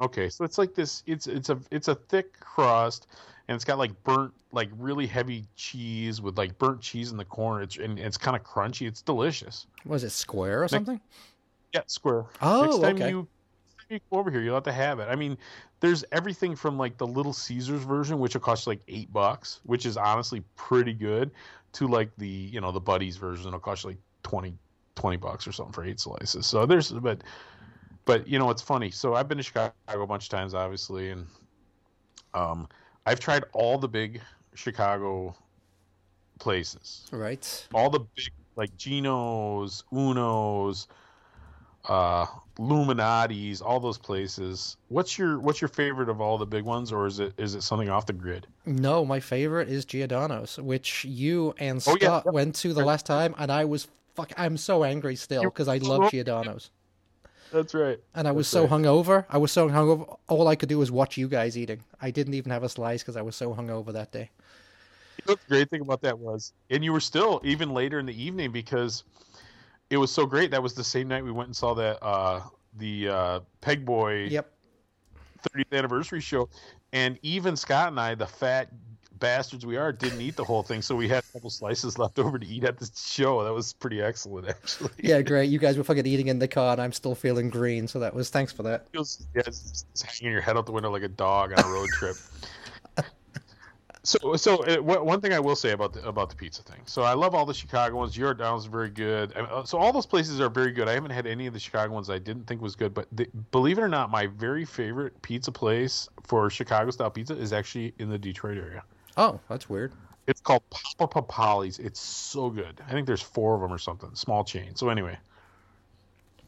Okay, so it's like this. It's it's a it's a thick crust, and it's got like burnt, like really heavy cheese with like burnt cheese in the corner. It's and it's kind of crunchy. It's delicious. Was it square or something? Yeah, square. Oh, next time okay. you next you over here, you'll have to have it. I mean, there's everything from like the Little Caesars version, which will cost you like eight bucks, which is honestly pretty good, to like the you know the Buddy's version, it'll cost you like 20, 20 bucks or something for eight slices. So there's but but you know it's funny. So I've been to Chicago a bunch of times, obviously, and um, I've tried all the big Chicago places Right. all the big like Gino's, Uno's, uh, Lou Malnati's, all those places. What's your what's your favorite of all the big ones, or is it is it something off the grid? No, my favorite is Giordano's, which you and Oh, Scott yeah. went to the last time, and I was fuck. I'm so angry still because I love Giordano's, That's right. and I was That's so right. hungover. I was so hungover. All I could do was watch you guys eating. I didn't even have a slice because I was so hungover that day. You know, the great thing about that was, and you were still even later in the evening because it was so great. That was the same night we went and saw that uh, the uh, Pegboy Yep. 30th anniversary show, and even Scott and I, the fat bastards we are, didn't eat the whole thing, so we had a couple slices left over to eat at the show. That was pretty excellent, actually. Yeah, great. You guys were fucking eating in the car, and I'm still feeling green. So that was thanks for that. feels yeah, it's, it's hanging your head out the window like a dog on a road trip. So, so uh, one one thing I will say about the about the pizza thing. So I love all the Chicago ones. Giordano's is very good. I uh, so all those places are very good. I haven't had any of the Chicago ones I didn't think was good. But the, believe it or not, my very favorite pizza place for Chicago style pizza is actually in the Detroit area. Oh, that's weird. It's called Papa Papali's. It's so good. I think there's four of them or something. Small chain. So anyway,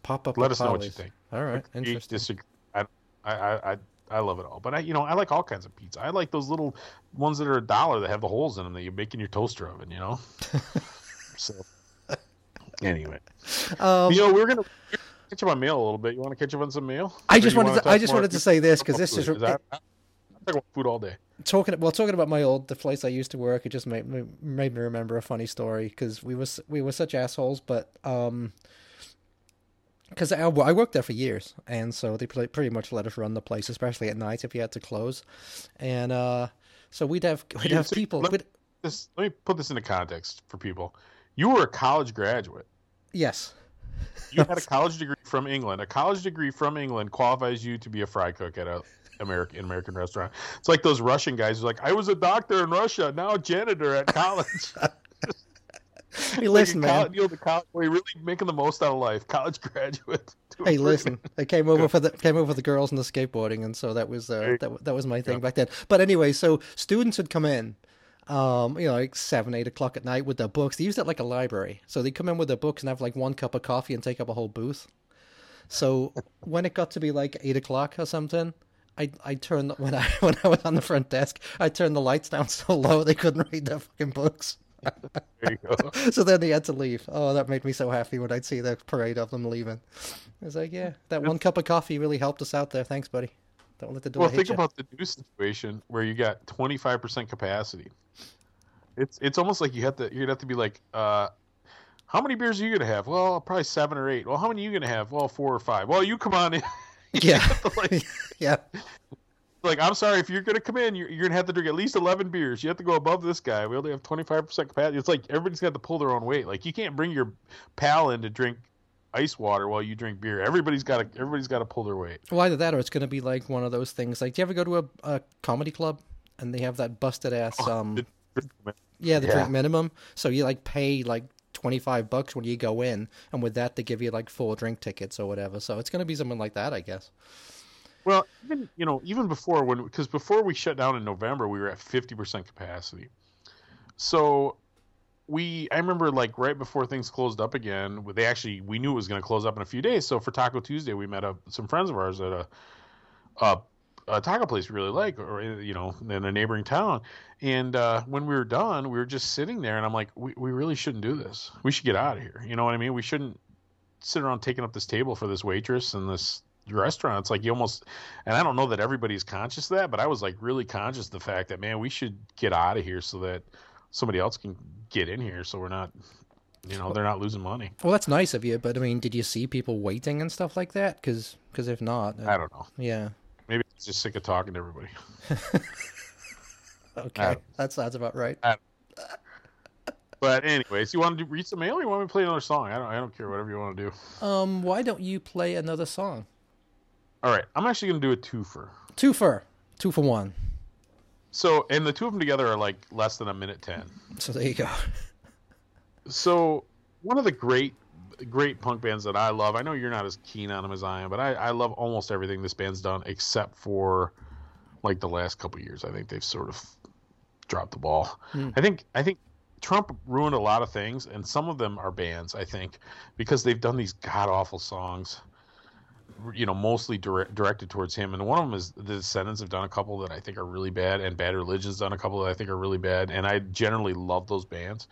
up. let us know what you think. All right, interesting. disagree. I, I, I, I- love it all. But I, you know, I like all kinds of pizza. I like those little ones that are a dollar that have the holes in them that you make in your toaster oven. You know. so, anyway, Um, you know, we're gonna catch up on mail a little bit. You want to catch up on some mail? I just wanted wanna I just wanted to say this because this is Food, I, I, I talk about food all day. talking well talking about my old the place I used to work. It just made me made me remember a funny story because we was we were such assholes, but um. Because I, I worked there for years, and so they pretty much let us run the place, especially at night if you had to close. And uh, so we'd have we'd have so people. let- We'd, This let me put this into context for people. You were a college graduate. yes, You had a college degree from England. A college degree from England qualifies you to be a fry cook at a American American restaurant. It's like those Russian guys who are like, I was a doctor in Russia, now a janitor at college. Hey, Like listen, a man. you know, the college, boy, really making the most out of life. College graduate. Hey, listen, I came over for the came over for the girls and the skateboarding, and so that was uh, that that was my thing Yeah. back then. But anyway, so students would come in, um, you know, like seven, eight o'clock at night with their books. They used it like a library, so they come in with their books and have like one cup of coffee and take up a whole booth. So when it got to be like eight o'clock or something. I I turned when I when I was on the front desk, I turned the lights down so low they couldn't read their fucking books. There you go. so then they had to leave. Oh, that made me so happy when I'd see the parade of them leaving. I was like, yeah, that one cup of coffee really helped us out there. Thanks, buddy. Don't let the door Well, think you. about the new situation where you got 25% capacity. It's it's almost like you have to you'd have to be like, uh, how many beers are you gonna have? Well, probably seven or eight. Well, how many are you gonna have? Well, four or five. Well, you come on in. Yeah. like, yeah, like I'm sorry if you're gonna come in, you're, you're gonna have to drink at least 11 beers. You have to go above this guy. We only have 25% capacity. It's like everybody's got to pull their own weight. Like you can't bring your pal in to drink ice water while you drink beer. Everybody's got to everybody's got to pull their weight. well, either that or it's going to be like one of those things. Like, do you ever go to a, a comedy club and they have that busted ass? Um, yeah, the Yeah. drink minimum. So you like pay like twenty five bucks when you go in, and with that they give you like four drink tickets or whatever. So it's going to be something like that, I guess. Well, even you know, even before when because before we shut down in November, we were at fifty percent capacity. So we, I remember like right before things closed up again, they actually we knew it was going to close up in a few days. So for Taco Tuesday, we met up some friends of ours at a, a, a taco place we really like, or you know, in a neighboring town. And uh, when we were done, we were just sitting there, and I'm like, we we really shouldn't do this. We should get out of here. You know what I mean? We shouldn't sit around taking up this table for this waitress and this restaurant. It's like you almost, and I don't know that everybody's conscious of that, but I was like really conscious of the fact that man, we should get out of here so that somebody else can get in here, so we're not, you know, they're not losing money. Well, that's nice of you, but I mean, did you see people waiting and stuff like that? Because cause if not, uh, I don't know. yeah, Maybe it's just sick of talking to everybody. okay, that sounds about right. But anyways, you want to do, read some mail, or you want me to play another song? I don't, I don't care. Whatever you want to do. Um, why don't you play another song? All right, I'm actually gonna do a twofer. Two for two for one. So, and the two of them together are like less than a minute ten. So there you go. So one of the great great punk bands that I love, I know you're not as keen on them as I am, but I, I love almost everything this band's done except for like the last couple years. I think they've sort of dropped the ball. Hmm. I think I think Trump ruined a lot of things, and some of them are bands. I think because they've done these god awful songs, you know, mostly direct, directed towards him. And one of them is the Descendents have done a couple that I think are really bad, and Bad Religion's done a couple that I think are really bad. And I generally love those bands.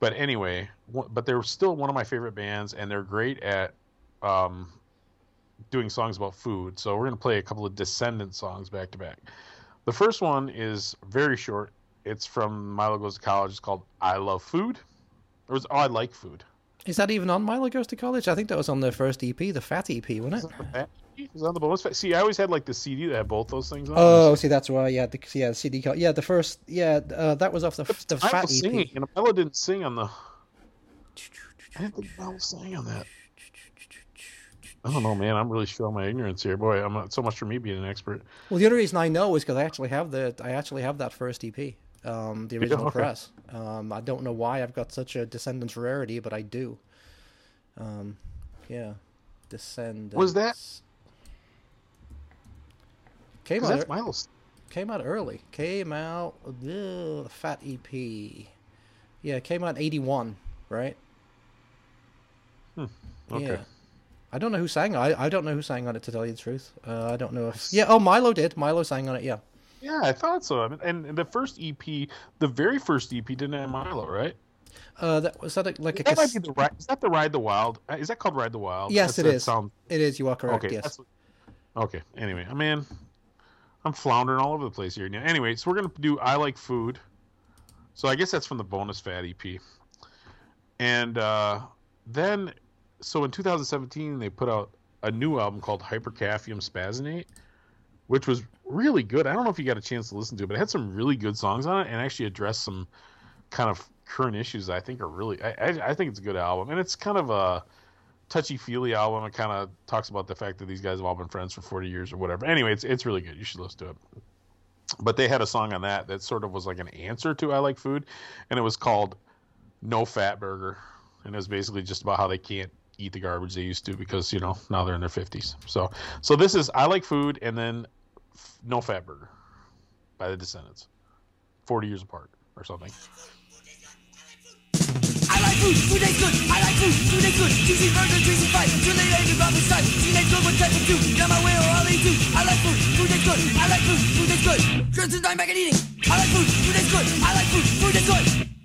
But anyway, one- but they're still one of my favorite bands, and they're great at um, doing songs about food. So we're gonna play a couple of Descendent songs back to back. The first one is very short. It's from Milo Goes to College. It's called "I Love Food," or "Oh, I Like Food." Is that even on Milo Goes to College? I think that was on their first EP, the Fat EP, wasn't it? that the fat sheet? Is that the bonus? fat- See, I always had like the CD that had both those things on. Oh, see, that's why. Yeah, the yeah the CD. co- Yeah, the first. Yeah, uh, that was off the the I Fat was EP. singing, and Milo didn't sing on the. I didn't think Milo sang on that. I don't know, man. I'm really showing my ignorance here, boy. I'm not so much for me being an expert. Well, the only reason I know is because I actually have the I actually have that first EP, um, the original okay. press. Um, I don't know why I've got such a Descendents rarity, but I do. Um, yeah, Descendents. Was that- came out? that's Milo's. Came out early. Came out the Fat EP. Yeah, it came out in '81, right? Okay. Yeah. I don't know who sang. I I don't know who sang on it to tell you the truth. Uh, I don't know if yeah. Oh, Milo did. Milo sang on it. Yeah. Yeah, I thought so. I mean, and, and the first EP, the very first EP, didn't have Milo, right? Uh, that was that a, like a That might be the ride. Is that the Ride the Wild? Is that called Ride the Wild? Yes, That's- it is. sound- It is. You are correct. okay. yes. what- okay. Anyway, I mean, I'm floundering all over the place here now. Anyway, so we're gonna do "I Like Food." So I guess that's from the bonus fat EP. And uh, then, so in 2017, they put out a new album called Hypercaffium Spazzinate, which was really good. I don't know if you got a chance to listen to it, but it had some really good songs on it and actually addressed some kind of current issues I think are really. I, I, I think it's a good album, and it's kind of a touchy feely album. It kind of talks about the fact that these guys have all been friends for 40 years or whatever. Anyway, it's it's really good. You should listen to it. But they had a song on that that sort of was like an answer to I Like Food, and it was called No Fat Burger, and it was basically just about how they can't eat the garbage they used to because you know now they're in their 50s. So so this is I Like Food and then F- No Fat Burger by the Descendents, 40 years apart or something. I like food, food tastes good. I like food, food tastes good. Juicy burger, juicy fight. Chili egg and ramen side. Teenage girl with type of two. Got my way or I'll eat too. I like food, food tastes good. I like food, food tastes good. In time back and eating. I like food, food tastes good. I like food, food tastes good.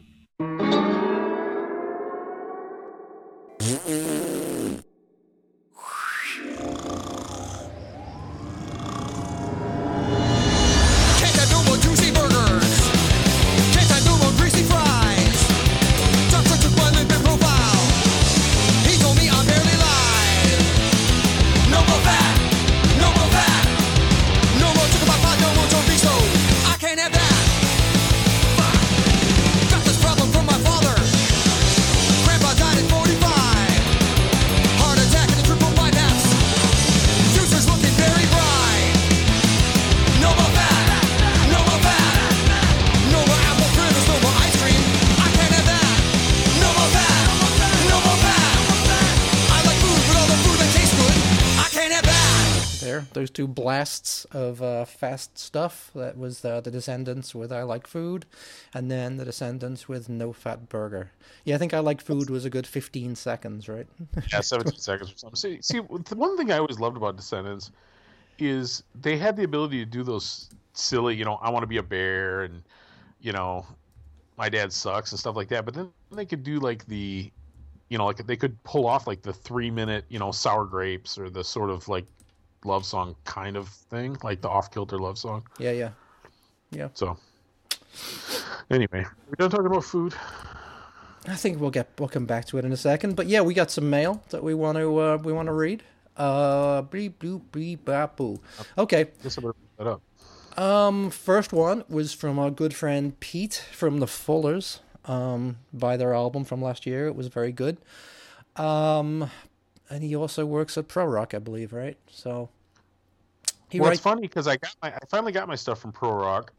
Of uh, fast stuff. That was uh, the Descendents with "I Like Food," and then the Descendents with "No Fat Burger." Yeah, I think "I Like Food" was a good fifteen seconds, right? yeah, 17 seconds or something. See, see, the one thing I always loved about Descendents is they had the ability to do those silly, you know, I want to be a bear and, you know, my dad sucks and stuff like that. But then they could do like the, you know, like they could pull off like the three minute, you know, sour grapes or the sort of like love song kind of thing, like the off kilter love song. yeah, yeah, yeah. So, anyway, we're done talking about food. I think we'll get we'll come back to it in a second. But yeah, we got some mail that we want to uh, we want to read. Uh, bleep, bloop, bleep, boo. Okay, guess I better that up. Um, first one was from our good friend Pete from the Fullers. Um, by their album from last year, it was very good. Um, and he also works at Pro Rock, I believe, right? So he well, writes. it's funny because I got my I finally got my stuff from Pro Rock,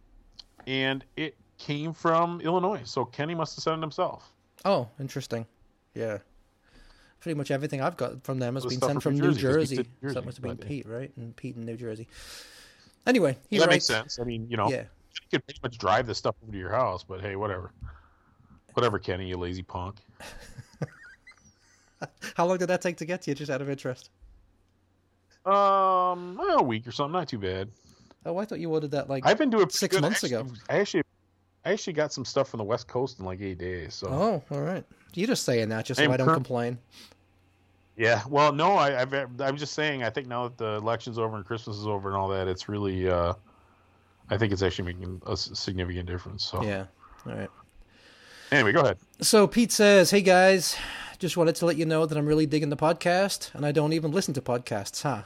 and it came from Illinois. So Kenny must have sent it himself. Oh, interesting. Yeah. Pretty much everything I've got from them has The been sent from New New Jersey, we Jersey. So that must have been. Pete, right? And Pete in New Jersey. Anyway, he that writes. makes sense. I mean, you know, Yeah. you could pretty much drive this stuff over to your house, but hey, whatever. Whatever, Kenny, you lazy punk. How long did that take to get to you, just out of interest? Um, a week or something, not too bad. Oh, I thought you ordered that like. I've been doing Six good. months Actually, ago. I actually, I actually got some stuff from the West Coast in like eight days. So Oh, all right. You're just saying that just so I'm I don't cur- complain. yeah, well, no, I, I've, I'm just saying. I think now that the election's over and Christmas is over and all that, it's really, uh, I think it's actually making a significant difference. So Yeah. All right. anyway, go ahead. So Pete says, "Hey guys, just wanted to let you know that I'm really digging the podcast, and I don't even listen to podcasts, huh?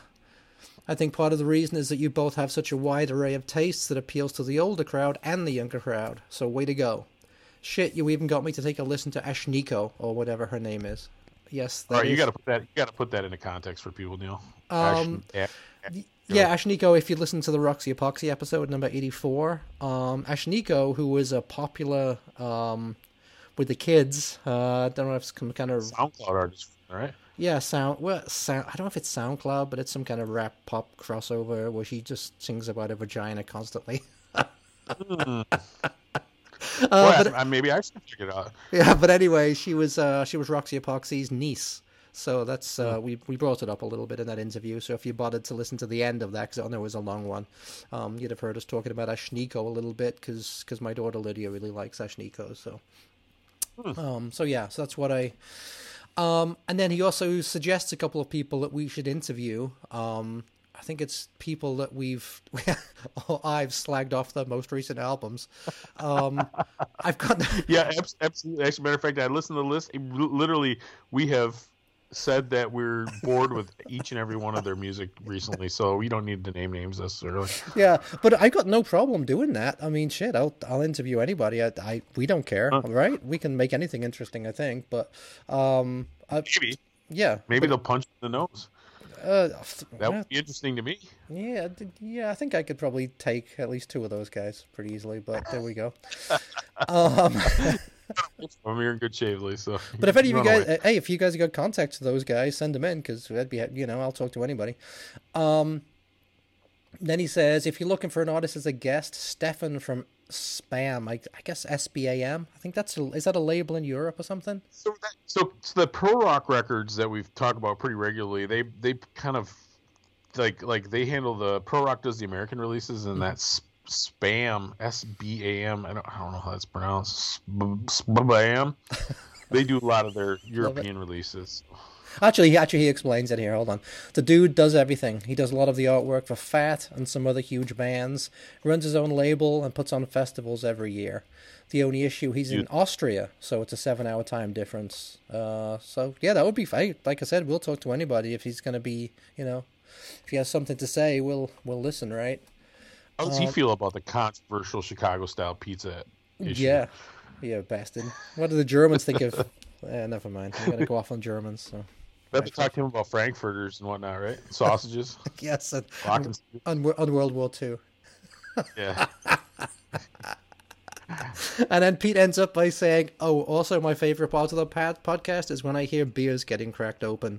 I think part of the reason is that you both have such a wide array of tastes that appeals to the older crowd and the younger crowd. So way to go! Shit, you even got me to take a listen to Ashnikko or whatever her name is. Yes, that All right, you is- got to put that. You got to put that into context for people, Neil. Um, Ash- Ash- Yeah, Ashnikko, if you listen to the Roxy Epoxy episode number 84, um, Ashnikko, who was a popular um, with the kids, uh, I don't know if it's some kind of SoundCloud artist, right? Yeah, sound. Well, sound. I don't know if it's SoundCloud, but it's some kind of rap pop crossover where she just sings about a vagina constantly. Well, Uh, but I, maybe I should check it out. yeah, but anyway, she was uh, she was Roxy Epoxy's niece. So that's uh, we we brought it up a little bit in that interview. So if you bothered to listen to the end of that, because I know it was a long one, um, you'd have heard us talking about Ashnikko a little bit, because my daughter Lydia really likes Ashnikko. So, um, so yeah, so that's what I. Um, and then he also suggests a couple of people that we should interview. Um, I think it's people that we've I've slagged off the most recent albums. Um, I've got Yeah, absolutely. As a matter of fact, I listened to the list. Literally, we have said that we're bored with each and every one of their music recently, so we don't need to name names necessarily. yeah, but I got no problem doing that. I mean, shit, I'll I'll interview anybody. I, I we don't care, right? We can make anything interesting, I think. But um, I, Maybe, yeah, maybe they'll punch in the nose. uh, That would be interesting to me. yeah, yeah. I think I could probably take at least two of those guys pretty easily. But there we go. Um, I'm here in good shape. So, But if any of you guys, away. hey, if you guys have got contacts to those guys, send them in because that'd be, you know, I'll talk to anybody. Um, then he says, if you're looking for an artist as a guest, Stefan from Spam, I, I guess S B A M. I think that's a, is that a label in Europe or something? So, that, so, so the pro rock records that we've talked about pretty regularly, they they kind of like like they handle the pro rock does the American releases, and that's spam S B A M. I don't I don't know how that's pronounced. Spam. they do a lot of their European releases. Actually, actually, he explains it here. Hold on. The dude does everything. He does a lot of the artwork for Fat and some other huge bands. Runs his own label and puts on festivals every year. The only issue, he's in Austria, so it's a seven-hour time difference. Uh, so yeah, that would be fine. Like I said, we'll talk to anybody if he's going to be, you know, if he has something to say, we'll we'll listen, right? How does he feel about the controversial Chicago style pizza issue? Yeah, yeah, bastard. What do the Germans think of? Eh, never mind. I'm going to go off on Germans. So We have to talk to him about frankfurters and whatnot, right? Sausages, yes, and, and- on, on World War Two. yeah. And then Pete ends up by saying, "Oh, also my favorite part of the pad- podcast is when I hear beers getting cracked open.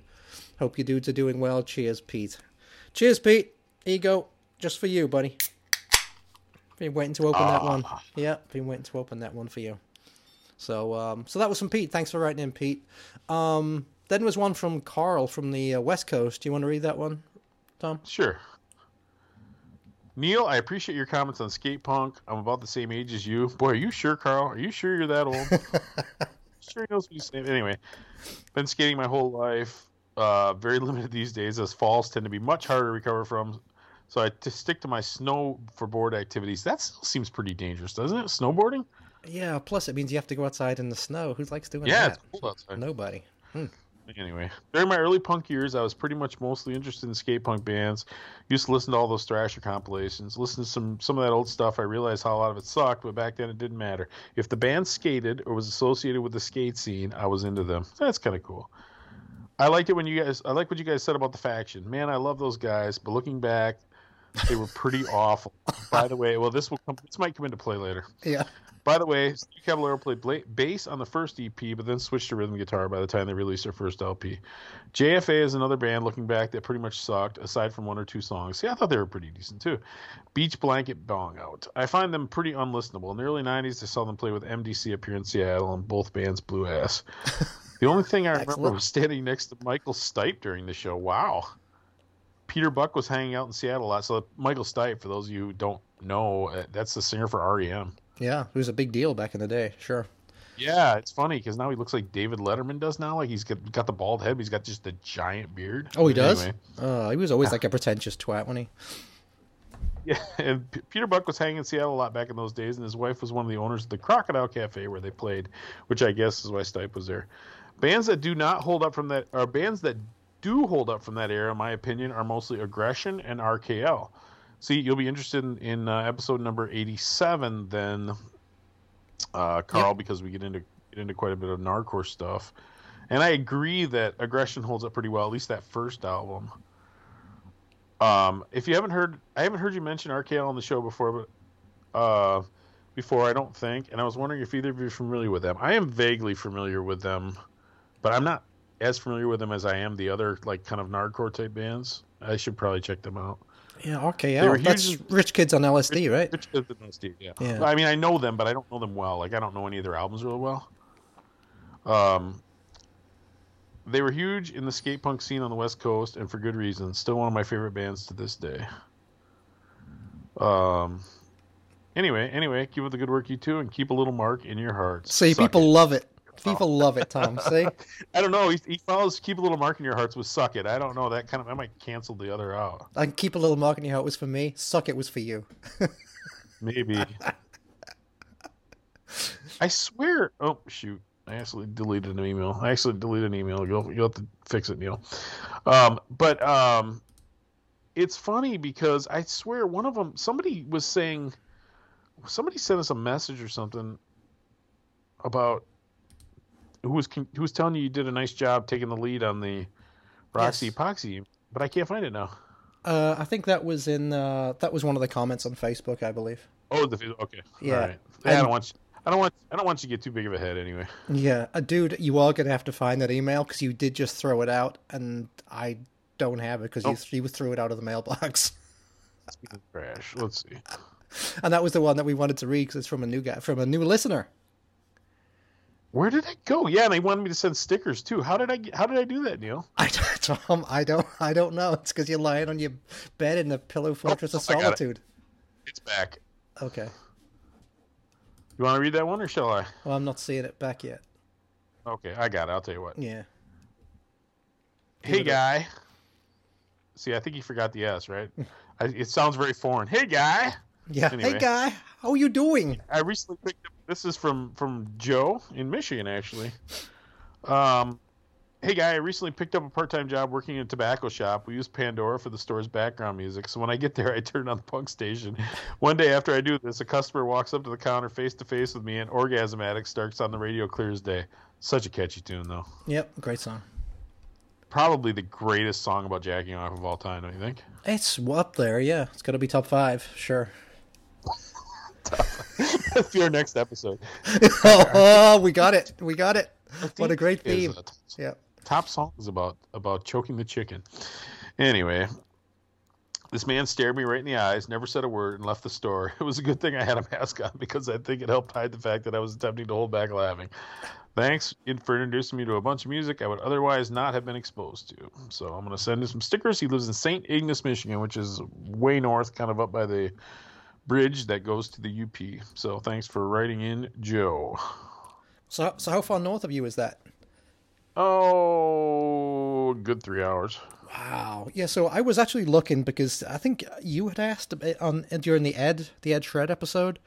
Hope you dudes are doing well. Cheers, Pete. Cheers, Pete. Here you go, just for you, buddy. Been waiting to open that one. Yeah, been waiting to open that one for you. So, um, so that was from Pete. Thanks for writing in, Pete. Um, then was one from Carl from the uh, West Coast. Do you want to read that one, Tom? Sure. Neil, I appreciate your comments on skate punk. I'm about the same age as you. Boy, are you sure, Carl? Are you sure you're that old? sure knows what he's saying. Anyway, been skating my whole life. Uh, very limited these days, as falls tend to be much harder to recover from. So I to stick to my snow for board activities. That still seems pretty dangerous, doesn't it? Snowboarding? Yeah. Plus, it means you have to go outside in the snow. Who likes doing Yeah, that? cold outside. Nobody. Hmm. Anyway, during my early punk years, I was pretty much mostly interested in skate punk bands. Used to listen to all those Thrasher compilations, listen to some some of that old stuff. I realized how a lot of it sucked, but back then it didn't matter. If the band skated or was associated with the skate scene, I was into them. That's kind of cool. I liked it when you guys. I like what you guys said about the faction. Man, I love those guys, but looking back, they were pretty awful. By the way, well, this will come. This might come into play later. Yeah. By the way, Steve Caballero played bla- bass on the first EP, but then switched to rhythm guitar by the time they released their first LP. JFA is another band looking back that pretty much sucked, aside from one or two songs. See, I thought they were pretty decent too. Beach Blanket Bong Out. I find them pretty unlistenable. In the early 90s, I saw them play with MDC up here in Seattle, and both bands blew ass. the only thing I remember was standing next to Michael Stipe during the show. Wow. Peter Buck was hanging out in Seattle a lot. So Michael Stipe, for those of you who don't know, uh, that's the singer for REM. Yeah, it was a big deal back in the day. Sure. Yeah, it's funny because now he looks like David Letterman does now. Like he's got, got the bald head, but he's got just a giant beard. Oh, he does. anyway. Uh, he was always like a pretentious twat, when he? Yeah, and P- Peter Buck was hanging in Seattle a lot back in those days, and his wife was one of the owners of the Crocodile Cafe where they played, which I guess is why Stipe was there. Bands that do not hold up from that, are bands that do hold up from that era, in my opinion, are mostly Aggression and RKL. See, you'll be interested in, in uh, episode number eighty-seven then, uh, Carl, because we get into get into quite a bit of Nardcore stuff, and I agree that Aggression holds up pretty well, at least that first album. Um, if you haven't heard, I haven't heard you mention RKL on the show before, but uh, before I don't think, and I was wondering if either of you are familiar with them. I am vaguely familiar with them, but I'm not as familiar with them as I am the other like kind of Nardcore type bands. I should probably check them out. Yeah, RKL. That's huge- Rich Kids on LSD, right? Rich Kids and LSD, yeah. Yeah. I mean, I know them, but I don't know them well. Like, I don't know any of their albums really well. Um, they were huge in the skate punk scene on the West Coast, and for good reason. Still one of my favorite bands to this day. Um. Anyway, anyway, keep up the good work, you two, and keep a little mark in your hearts. See, Suck people it. love it. People love it, Tom. See? I don't know. He, he follows keep a little mark in your hearts with "suck it." I don't know. That kind of I might cancel the other out. I can keep a little mark in your heart. Was for me. Suck it was for you. Maybe. I swear. Oh shoot! I actually deleted an email. I actually deleted an email. You'll you'll have to fix it, Neil. Um, but um, it's funny because I swear one of them. Somebody was saying. Somebody sent us a message or something about who was who was telling you you did a nice job taking the lead on the Roxy Yes. Epoxy, but I can't find it now. Uh, I think that was in. Uh, that was one of the comments on Facebook, I believe. Oh, the okay. Yeah. All right. Yeah, I don't want you, I don't want I don't want you to get too big of a head anyway. Yeah, uh, dude, you are gonna have to find that email because you did just throw it out, and I don't have it because you, Oh. th- you threw it out of the mailbox. Trash. Let's see. and that was the one that we wanted to read because it's from a new guy, from a new listener. Where did it go? Yeah, and they wanted me to send stickers too. How did I how did I do that, Neil? I don't, Tom, I don't, I don't know. It's because you're lying on your bed in the pillow oh, fortress of I got it. solitude. It's back. Okay. You want to read that one or shall I? Well, I'm not seeing it back yet. Okay, I got it. I'll tell you what. Yeah. Hey guy. See, I think you forgot the S, right? I, it sounds very foreign. Hey guy. Yeah. Anyway. Hey guy, how are you doing? I recently picked up. This is from from Joe in Michigan, actually. Um, hey guy, I recently picked up a part-time job working in a tobacco shop. We use Pandora for the store's background music. So when I get there, I turn on the punk station. One day after I do this, a customer walks up to the counter face to face with me, and Orgasm Addict starts on the radio clear as day. Such a catchy tune, though. Yep, great song. Probably the greatest song about jacking off of all time. Don't you think? It's up there, yeah. It's got to be top five, sure. That's your next episode. Oh, oh, we got it. We got it. What a great Is, theme. Yeah. top songs about about choking the chicken. Anyway, this man stared me right in the eyes, never said a word, and left the store. It was a good thing I had a mask on because I think it helped hide the fact that I was attempting to hold back laughing. Thanks for introducing me to a bunch of music I would otherwise not have been exposed to. So I'm going to send him some stickers. He lives in St. Ignace, Michigan, which is way north, kind of up by the bridge that goes to the UP. So thanks for writing in, Joe. So, so how far north of you is that? Oh, good three hours. Wow. Yeah. So I was actually looking because I think you had asked on during the Ed the Ed Shred episode.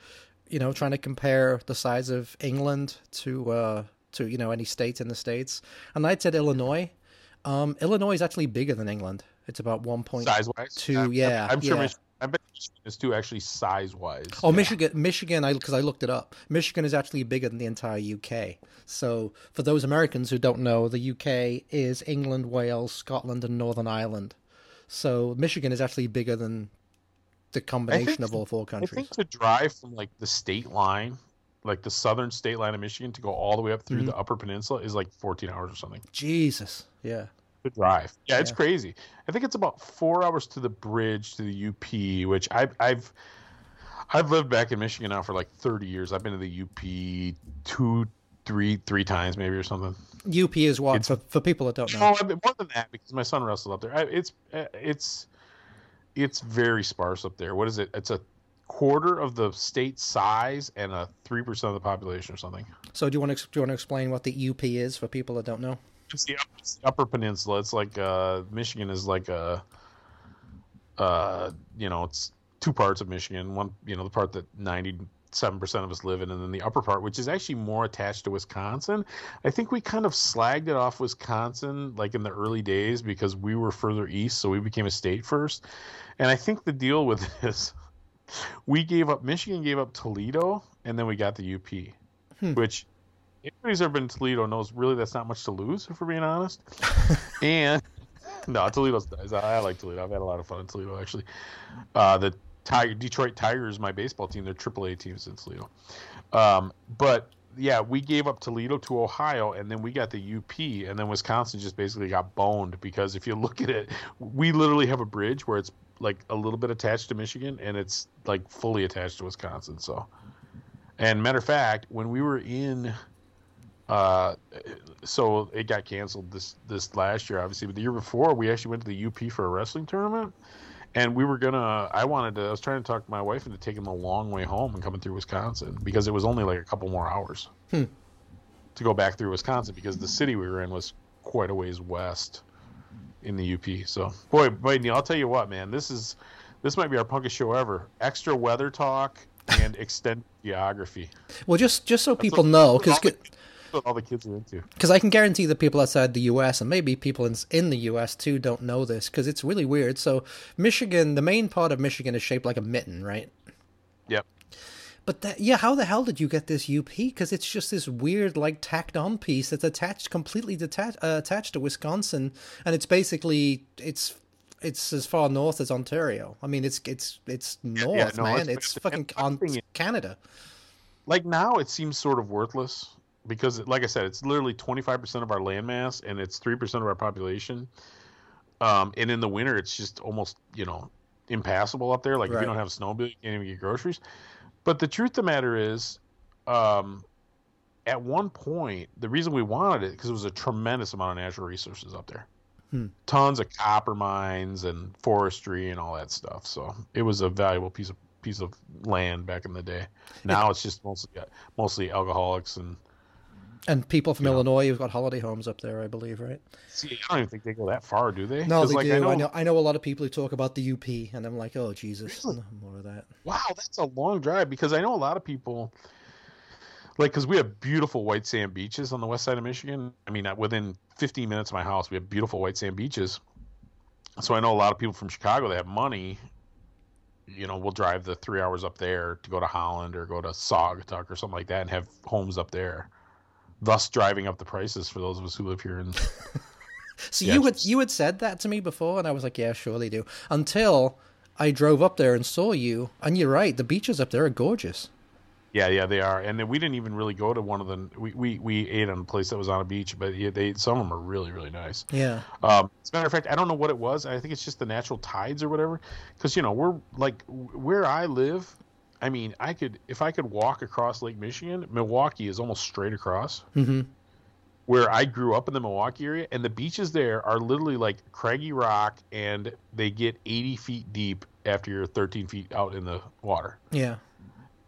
You know, trying to compare the size of England to uh to you know any state in the states, and I'd said Illinois. Um, Illinois is actually bigger than England. It's about one point two. point. size wise. yeah, I'm sure yeah. Michigan, I bet Michigan is too actually size wise. Oh, Michigan, Michigan. I because I looked it up. Michigan is actually bigger than the entire UK. So for those Americans who don't know, the UK is England, Wales, Scotland, and Northern Ireland. So Michigan is actually bigger than the combination of all four countries. I countries. think to drive from like the state line, like the southern state line of Michigan, to go all the way up through Mm-hmm. the Upper Peninsula is like 14 hours or something Jesus, yeah. To drive. Yeah, it's Yeah. crazy. I think it's about four hours to the bridge to the UP, which I've I've I've lived back in Michigan now for like 30 years. I've been to the UP two, three, three times maybe or something. UP is what It's- for, for people that don't know. No, I've been more than that because my son wrestled up there. I, it's uh, it's it's very sparse up there. What is it? It's a quarter of the state size and a three percent of the population or something. So do you want to do you want to explain what the UP is for people that don't know? It's the, it's the Upper Peninsula. It's like uh, Michigan is like a, uh, you know, it's two parts of Michigan. One, you know, the part that ninety seven percent of us live in, and then the upper part, which is actually more attached to Wisconsin. I think we kind of slagged it off Wisconsin like in the early days because we were further east, so we became a state first. And I think the deal with this, we gave up Michigan, gave up Toledo, and then we got the UP, which anybody who's ever been to Toledo knows really that's not much to lose, if we're being honest. and no, Toledo's nice. I, I like Toledo. I've had a lot of fun in Toledo actually. Uh, the Tiger, Detroit Tigers, my baseball team, they're AAA teams in Toledo. Um, but yeah, we gave up Toledo to Ohio, and then we got the UP, and then Wisconsin just basically got boned because if you look at it, we literally have a bridge where it's like a little bit attached to Michigan, and it's like fully attached to Wisconsin. So, and matter of fact, when we were in uh, so it got canceled this this last year, obviously. But the year before, we actually went to the UP for a wrestling tournament, and we were gonna. I wanted to. I was trying to talk my wife into taking the long way home and coming through Wisconsin because it was only like a couple more hours Hmm. to go back through Wisconsin because the city we were in was quite a ways west in the UP. So, boy, boy, Neil, I'll tell you what, man, this is this might be our punkest show ever. Extra weather talk and extended geography. Well, just just so people what- know, because what all the kids are into. because I can guarantee the people outside the U.S. and maybe people in in the U.S. too don't know this because it's really weird. So Michigan, the main part of Michigan is shaped like a mitten, right? Yep. But that, yeah, how the hell did you get this UP? Because it's just this weird, like tacked on piece that's attached, completely detached, uh, attached to Wisconsin, and it's basically it's it's as far north as Ontario. I mean, it's it's it's north, no, man. it's- It's, it's- fucking on Canada. like now it seems sort of worthless because like i said it's literally 25% of our landmass and it's 3% of our population. Um, and in the winter it's just almost you know impassable up there. Like if you don't have a snowmobile you can't even get groceries. But the truth of the matter is um, at one point the reason we wanted it because it was a tremendous amount of natural resources up there. Hmm. tons of copper mines and forestry and all that stuff. So it was a valuable piece of piece of land back in the day. Now it's just mostly mostly alcoholics and And people from Illinois who've got holiday homes up there, I believe, right? See, I don't even think they go that far, do they? No, they like, do. I I know, know. I know. a lot of people who talk about the UP, and I'm like, oh Jesus, no more of that. Wow, that's a long drive because I know a lot of people. Like, because we have beautiful white sand beaches on the west side of Michigan. I mean, uh, within 15 minutes of my house, we have beautiful white sand beaches. So I know a lot of people from Chicago that have money. You know, we'll drive the three hours up there to go to Holland or go to Saugatuck or something like that and have homes up there. Thus, driving up the prices for those of us who live here in So Yeah, you had you had said that to me before, and I was like, yeah, sure they do. Until I drove up there and saw you, and you're right, the beaches up there are gorgeous. Yeah, yeah, they are. And then we didn't even really go to one of the. We, we, we ate on a place that was on a beach, but yeah, they some of them are really really nice. Yeah, Um, as a matter of fact, I don't know what it was. I think it's just the natural tides or whatever. Because you know we're like where I live. I mean, I could if I could walk across Lake Michigan, Milwaukee is almost straight across. Mhm. Where I grew up in the Milwaukee area, and the beaches there are literally like craggy rock, and they get 80 feet deep after you're 13 feet out in the water yeah.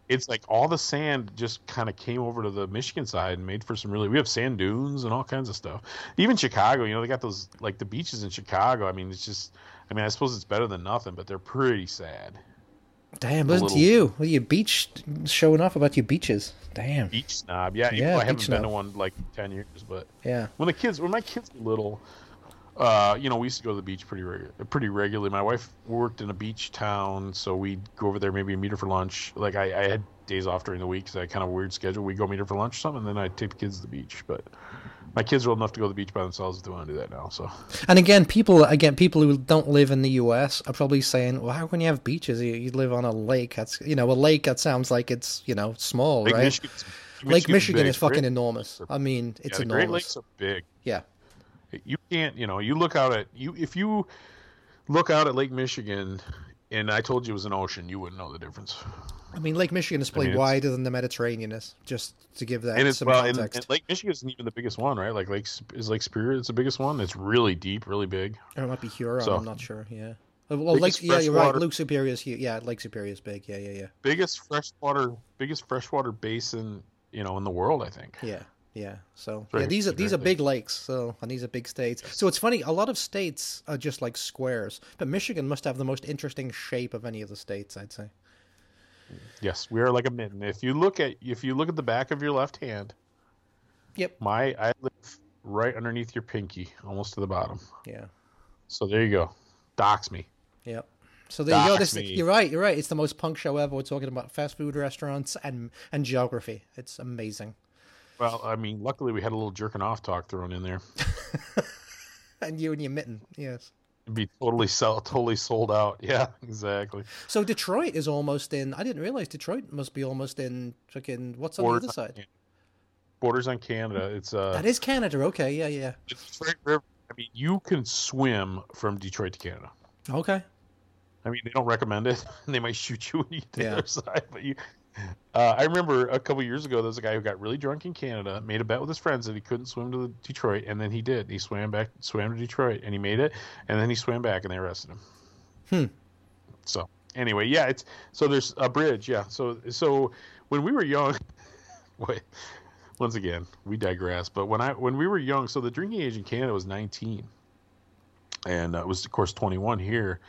it's like all the sand just kind of came over to the Michigan side and made for some really. We have sand dunes and all kinds of stuff. Even Chicago, you know, they got those like the beaches in Chicago. I mean, it's just. I mean, I suppose it's better than nothing, but they're pretty sad. Damn, listen to you. Well, your beach showing off about your beaches. Damn. Beach snob, yeah. Yeah, I haven't been to one like ten years, but Yeah. when the kids, when my kids were little, uh, you know, we used to go to the beach pretty regu- pretty regularly. My wife worked in a beach town, so we'd go over there maybe meet her for lunch. Like I, I had days off during the week, so I had kind of a weird schedule. We'd go meet her for lunch or something, and then I'd take the kids to the beach. But my kids are old enough to go to the beach by themselves if they want to do that now. So And again, people again people who don't live in the U.S. are probably saying, "Well, how can you have beaches? You, you live on a lake. That's you know a lake that sounds like it's you know small, Lake right? Michigan's, Lake Michigan big. is fucking Great- enormous. I mean, it's yeah, the enormous. Great Lakes are big. Yeah. you can't you know you look out at you if you look out at lake michigan and i told you it was an ocean you wouldn't know the difference I mean, Lake Michigan is probably mean, wider than the Mediterranean is, just to give that and it's some well context. and lake michigan isn't even the biggest one right like lake is lake superior it's the biggest one it's really deep really big or it might be Huron. so- I'm not sure. Yeah. Well, Lake, yeah, you're right. Lake Superior is huge. Yeah, Lake Superior is big. Yeah, yeah, yeah, biggest freshwater biggest freshwater basin you know in the world i think yeah, yeah. So Very- yeah, these are these are big. lakes. So and these are big states. So it's funny. A lot of states are just like squares, but Michigan must have the most interesting shape of any of the states. I'd say. yes we are like a mitten if you look at if you look at the back of your left hand Yep. my i live right underneath your pinky almost to the bottom Yeah. so there you go dox me Yep. So there you go. This, me. you're right. You're right. It's the most punk show ever. We're talking about fast food restaurants and and geography. It's amazing. Well, I mean, luckily we had a little jerking off talk thrown in there. And you and your mitten. Yes. It'd be totally sell, totally sold out. Yeah, exactly. So Detroit is almost in. I didn't realize Detroit must be almost in. Fucking what's on the other side? Can- Borders on Canada. It's uh, That is Canada. Okay. Yeah. Yeah. right river. I mean, you can swim from Detroit to Canada. Okay. I mean, they don't recommend it, they might shoot you when you get to Yeah. the other side. But you, uh, I remember a couple years ago, there was a guy who got really drunk in Canada, made a bet with his friends that he couldn't swim to the Detroit, and then he did. He swam back, swam to Detroit, and he made it, and then he swam back, and they arrested him. Hmm. So anyway, yeah, it's so there's a bridge, yeah. So so when we were young, wait, once again we digress. But when I when we were young, so the drinking age in Canada was 19, and uh, it was of course 21 here.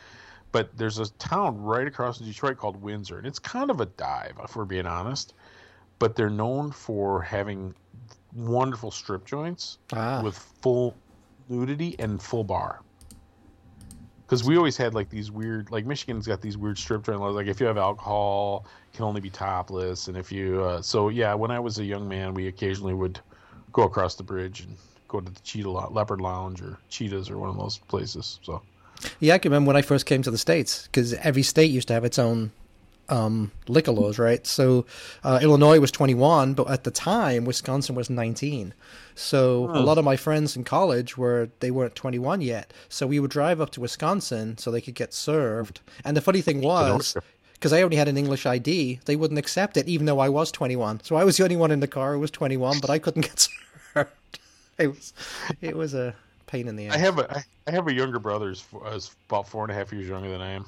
But there's a town right across from Detroit called Windsor, and it's kind of a dive, if we're being honest. But they're known for having wonderful strip joints Ah. with full nudity and full bar. Because we always had like these weird, like Michigan's got these weird strip joint laws. Like if you have alcohol, it can only be topless, and if you, uh, so yeah, when I was a young man, we occasionally would go across the bridge and go to the Cheetah Leopard Lounge or Cheetahs or one of those places. So Yeah, I can remember when I first came to the states because every state used to have its own um, liquor laws, right? So uh, Illinois was 21, but at the time Wisconsin was 19. So a lot of my friends in college were they weren't 21 yet. So we would drive up to Wisconsin so they could get served. And the funny thing was. Because I only had an English ID, they wouldn't accept it, even though I was 21. So I was the only one in the car who was 21, but I couldn't get served. It was, it was a pain in the ass. I have a I- have a younger brother who's, about four and a half years younger than I am.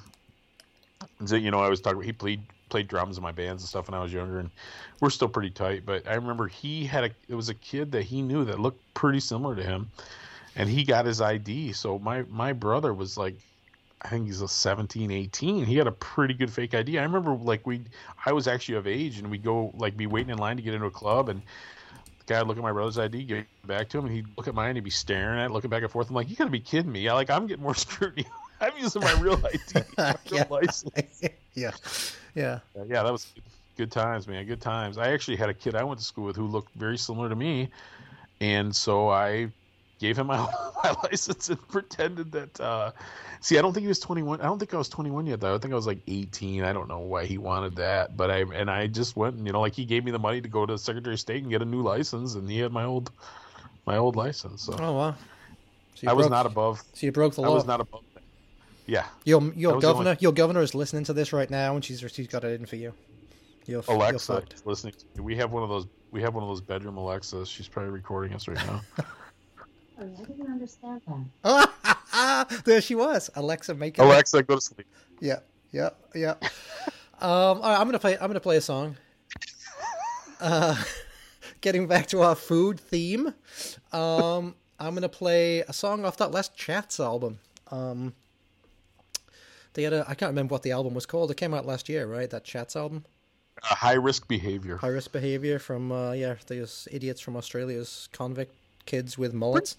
So you know, I was talking. He played played drums in my bands and stuff when I was younger, and we're still pretty tight. But I remember he had a it was a kid that he knew that looked pretty similar to him, and he got his ID. So my my brother was like. I think he's a 17, 18. He had a pretty good fake ID. I remember like we, I was actually of age, and we'd go like be waiting in line to get into a club, and guy would look at my brother's ID, give it back to him, and he'd look at mine, and he'd be staring at, it, looking back and forth. I'm like, you gotta be kidding me! I like I'm getting more scrutiny. I'm using my real ID, my real Yeah. license. yeah, yeah. Uh, yeah, that was good, good times, man. Good times. I actually had a kid I went to school with who looked very similar to me, and so I gave him my, my license and pretended that. Uh, see, I don't think he was 21. I don't think I was 21 yet, though. I think I was like 18. I don't know why he wanted that, but I and I just went and you know, like he gave me the money to go to Secretary of State and get a new license, and he had my old my old license. So Oh wow. So I was not above. So you broke the law. I was not above. Yeah, Your your the only- governor, your governor is listening to this right now, and she's she's got it in for you. You're, you're Alexa listening. To me. We have one of those. We have one of those bedroom Alexas. She's probably recording us right now. Sorry, I didn't understand that. there she was, Alexa. Make it. Alexa, go to sleep. Yeah, yeah, yeah. um, all right, I'm gonna play. I'm gonna play a song. Uh, getting back to our food theme, um, I'm gonna play a song off that last Chats album. Um, they had a. I can't remember what the album was called. It came out last year, right? That Chats album. Uh, high risk behavior. High risk behavior from uh, yeah, these idiots from Australia's convict kids with mullets.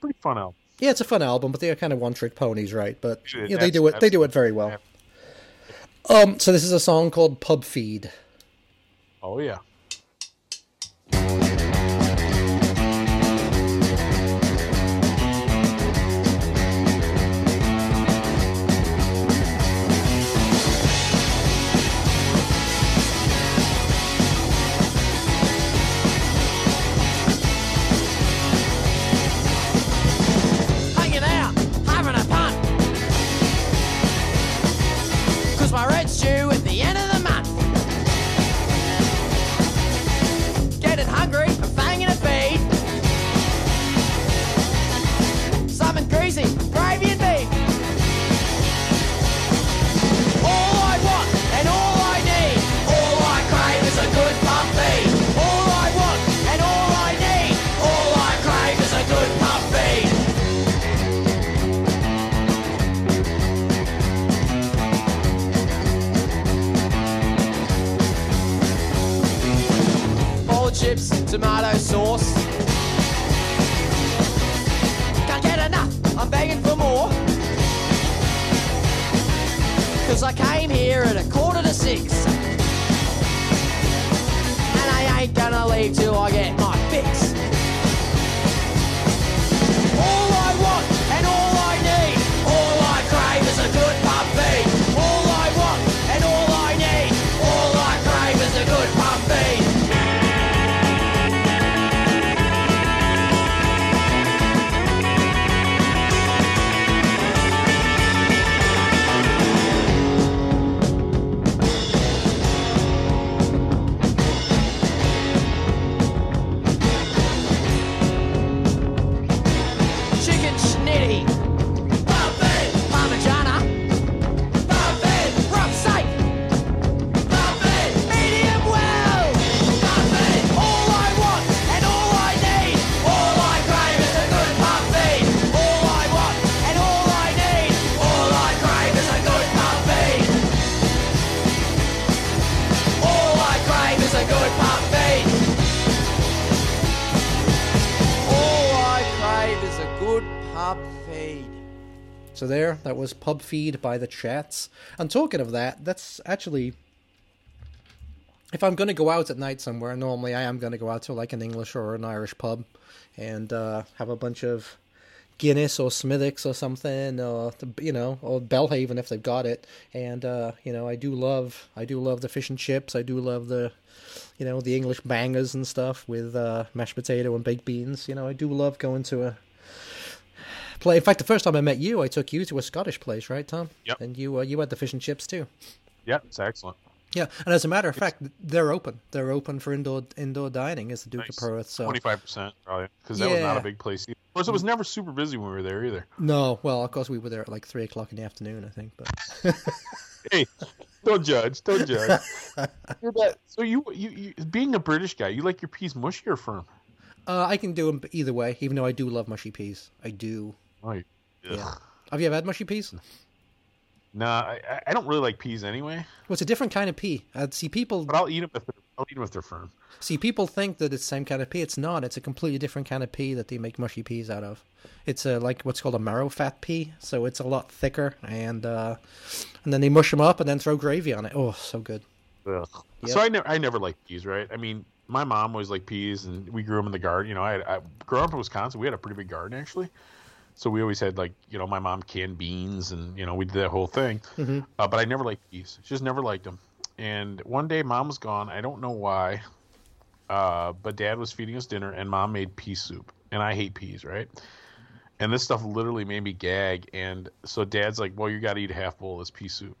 Pretty fun album. Yeah, it's a fun album, but they are kind of one trick ponies, right? But yeah, they do it. They do it very well. Um, so this is a song called Pub Feed. Oh yeah. So there, that was Pub Feed by the Chats. And talking of that, that's actually if I'm going to go out at night somewhere, normally I am going to go out to like an English or an Irish pub and uh, have a bunch of Guinness or Smithwick's or something, or you know, or Belhaven if they've got it. And uh, you know, I do love, I do love the fish and chips. I do love the, you know, the English bangers and stuff with uh, mashed potato and baked beans. You know, I do love going to a play. In fact, the first time I met you, I took you to a Scottish place, right, Tom? Yep. And you, uh, you had the fish and chips too. Yeah, it's excellent. Yeah, and as a matter of fact, they're open. They're open for indoor indoor dining as the Duke Nice. of Perth. So Twenty five percent probably because that was not a big place. Either. Of course, it was never super busy when we were there either. no, well, of course we were there at like three o'clock in the afternoon, I think. But Hey, don't judge. Don't judge. So you, you, you, being a British guy, you like your peas mushy or firm? Uh, I can do them either way, even though I do love mushy peas. I do. Oh, Yeah. Have you ever had mushy peas? Nah, I, I- I don't really like peas anyway. Well, it's a different kind of pea. Uh, see, people But I'll eat them if they're, I'll eat them if they're firm. see people think that it's the same kind of pea. It's not. It's a completely different kind of pea that they make mushy peas out of. It's a, like what's called a marrow fat pea, so it's a lot thicker, and uh, and then they mush them up and then throw gravy on it. Oh, so good. Yep. So I never, I never liked peas, right? I mean, my mom always liked peas, and we grew them in the garden. You know, I, had, I growing up in Wisconsin, we had a pretty big garden actually. So we always had like, you know, my mom canned beans, and you know, we did that whole thing. Mm-hmm. Uh, but I never liked peas. She just never liked them. And one day, mom was gone. I don't know why. Uh, but dad was feeding us dinner, and mom made pea soup, and I hate peas, right? And this stuff literally made me gag. And so dad's like, "Well, you got to eat a half bowl of this pea soup."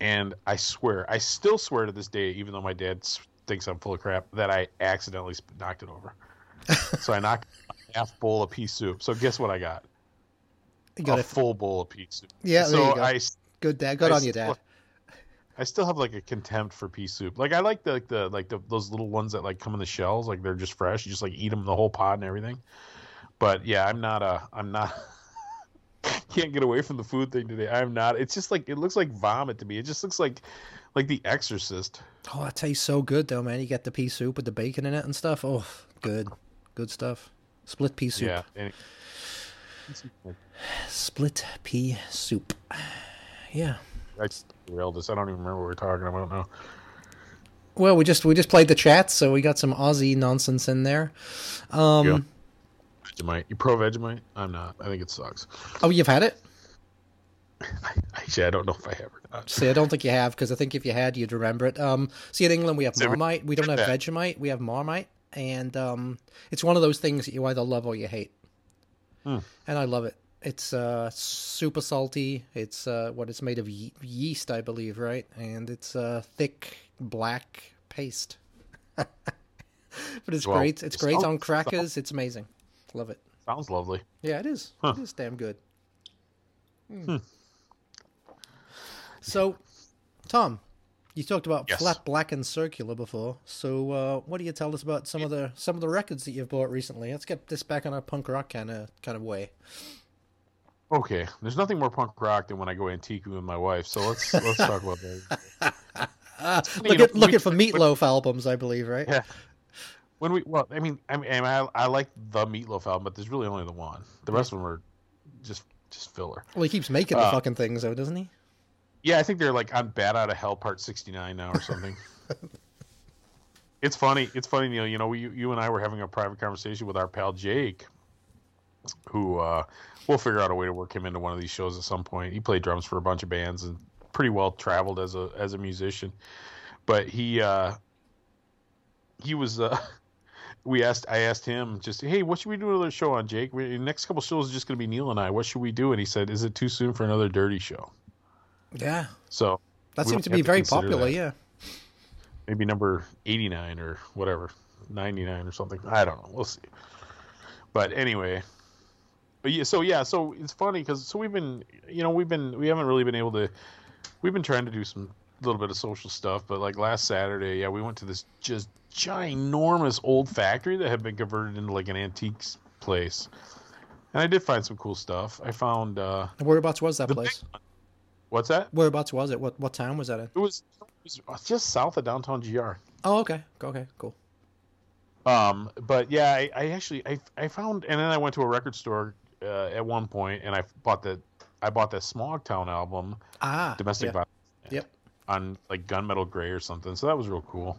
And I swear, I still swear to this day, even though my dad thinks I'm full of crap, that I accidentally knocked it over. so I knocked a half bowl of pea soup. So guess what I got? Got a it. full bowl of pea soup. Yeah, there so you go. I Good dad. Good I on you, still- dad. I still have like a contempt for pea soup. Like I like the like the like the, those little ones that like come in the shells, like they're just fresh. You just like eat them the whole pod and everything. But yeah, I'm not a I'm not can't get away from the food thing today. I'm not. It's just like it looks like vomit to me. It just looks like like The Exorcist. Oh, that tastes so good though, man. You get the pea soup with the bacon in it and stuff. Oh, good, good stuff. Split pea soup. Yeah. and- Split pea soup. Yeah. I just derailed this. I don't even remember what we're talking about now. Well, we just we just played the chat, so we got some Aussie nonsense in there. Um, Yeah. Vegemite. You pro Vegemite? I'm not. I think it sucks. Oh, you've had it? I, Actually, I don't know if I have or not. See, I don't think you have because I think if you had, you'd remember it. Um, see, in England we have Is it re- Marmite. We don't have Vegemite. We have Marmite, and um, it's one of those things that you either love or you hate. Hmm. And I love it. It's uh, super salty. It's uh, what it's made of ye- yeast, I believe, right? And it's uh, thick black paste. but it's Well, great. It's it great on crackers. It's amazing. Love it. Sounds lovely. Yeah, it is. Huh. It is damn good. Hmm. So, Tom, you talked about Yes. flat black and circular before. So, uh, what do you tell us about some of the some of the records that you've bought recently? Let's get this back on a punk rock kind of kind of way. Okay, there's nothing more punk rock than when I go antique with my wife. So let's let's talk about that. Look know, looking we- for Meatloaf albums, I believe, right? Yeah. When we well, I mean, I mean, I, I like the Meatloaf album, but there's really only the one. The rest of them are just just filler. Well, he keeps making the Uh, fucking things, though, doesn't he? Yeah, I think they're like on Bat Out of Hell Part 69 now or something. it's funny. It's funny, Neil. You know, we, you and I were having a private conversation with our pal Jake, who uh, we'll figure out a way to work him into one of these shows at some point. He played drums for a bunch of bands and pretty well traveled as a as a musician. But he uh, he was. Uh, we asked. I asked him just, hey, what should we do another show on, Jake? We, the next couple shows is just going to be Neil and I. What should we do? And he said, is it too soon for another dirty show? Yeah, So that seems to be very consider popular. that. Yeah. maybe number 89 or whatever 99 or something i don't know we'll see but anyway but yeah so yeah so it's funny because so we've been you know we've been we haven't really been able to we've been trying to do some little bit of social stuff but like last saturday yeah we went to this just ginormous old factory that had been converted into like an antiques place and i did find some cool stuff i found uh whereabouts was that place? What's that Whereabouts was it? What what town was that in? it was, it was just south of downtown gr Oh, okay, okay, cool. Um, but yeah, I, I actually I I found and then I went to a record store uh, at one point and I bought the I bought that Smogtown album, Ah, Domestic yeah. Violence, Yep. on like Gunmetal Gray or something. So that was real cool.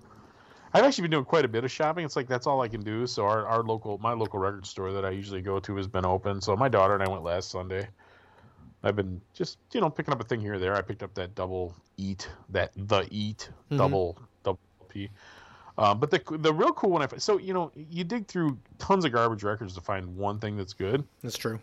I've actually been doing quite a bit of shopping. It's like that's all I can do. So our, our local my local record store that I usually go to has been open. So my daughter and I went last Sunday. I've been just you know picking up a thing here or there. I picked up that double eat that the eat Mhm. double double P. Um, but the the real cool one I so you know you dig through tons of garbage records to find one thing that's good. That's true.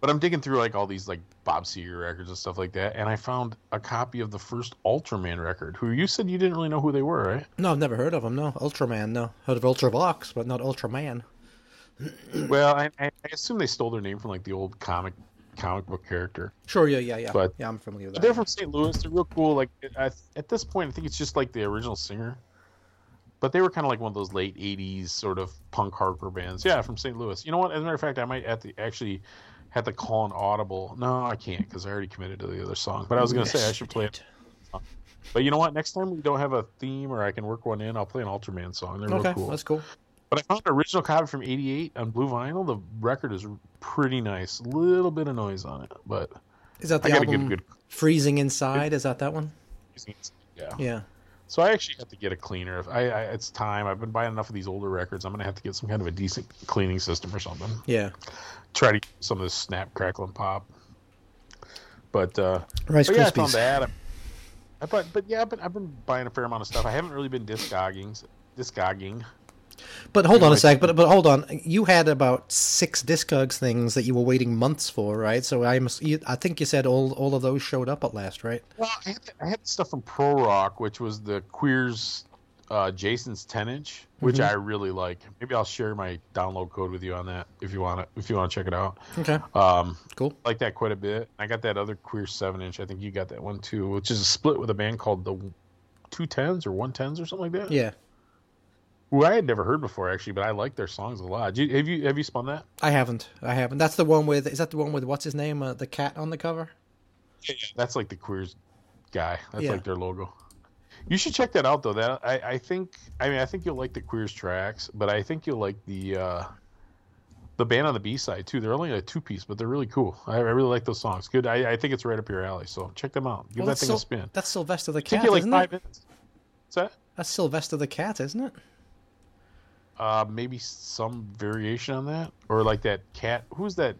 But I'm digging through like all these like Bob Seger records and stuff like that, and I found a copy of the first Ultraman record. Who you said you didn't really know who they were, right? No, I've never heard of them. No, Ultraman. No, heard of Ultravox, but not Ultraman. well, I I assume they stole their name from like the old comic comic book character. Sure, yeah, yeah, yeah. But- yeah, I'm familiar with that. they're from St. Louis. They're real cool. Like I, at this point, I think it's just like the original singer. But they were kind of like one of those late '80s sort of punk hardcore bands. Yeah, from St. Louis. You know what? As a matter of fact, I might have to actually have to call an audible. No, I can't because I already committed to the other song. But I was gonna say I should play it. But you know what? Next time we don't have a theme or I can work one in, I'll play an Ultraman song. They're Okay, real cool. that's cool. But I found an original copy from '88 on blue vinyl. The record is pretty nice. A little bit of noise on it, but Is that I the album good, good. Freezing Inside? Is that that one? Yeah. Yeah. So I actually have to get a cleaner. If I, I, it's time. I've been buying enough of these older records. I'm gonna have to get some kind of a decent cleaning system or something. Yeah. Try to get some of this snap, crackle, and pop. But uh, Rice but yeah, I found Krispies. that. I, I but but yeah, I've been I've been buying a fair amount of stuff. I haven't really been discogging, discogging. But hold You on a sec. But but hold on. You had about six Discogs things that you were waiting months for, right? So I must. You, I think you said all all of those showed up at last, right? Well, I had, I had stuff from Pro Rock, which was the Queers, uh, Jason's 10 inch, which Mm-hmm. I really like. Maybe I'll share my download code with you on that if you want it. If you want to check it out, Okay. um, Cool. I like that quite a bit. I got that other Queer 7 inch. I think you got that one too, which is a split with a band called the Two Tens or One Tens or something like that. Yeah. Who I had never heard before actually, but I like their songs a lot. You, have you have you spun that? I haven't. I haven't. That's the one with. Is that the one with what's his name? Uh, the cat on the cover. Yeah, that's like the Queers guy. That's Yeah. like their logo. You should check that out though. That I, I think I mean I think you'll like the Queers tracks, but I think you'll like the uh the band on the B side too. They're only a two piece, but they're really cool. I, I really like those songs. Good. I, I think it's right up your alley. So check them out. Give Well, that thing Syl- a spin. That's Sylvester the Take cat, you like isn't five it? minutes. What's that? That's Sylvester the cat, isn't it? Uh, maybe some variation on that, or like that cat. Who's that?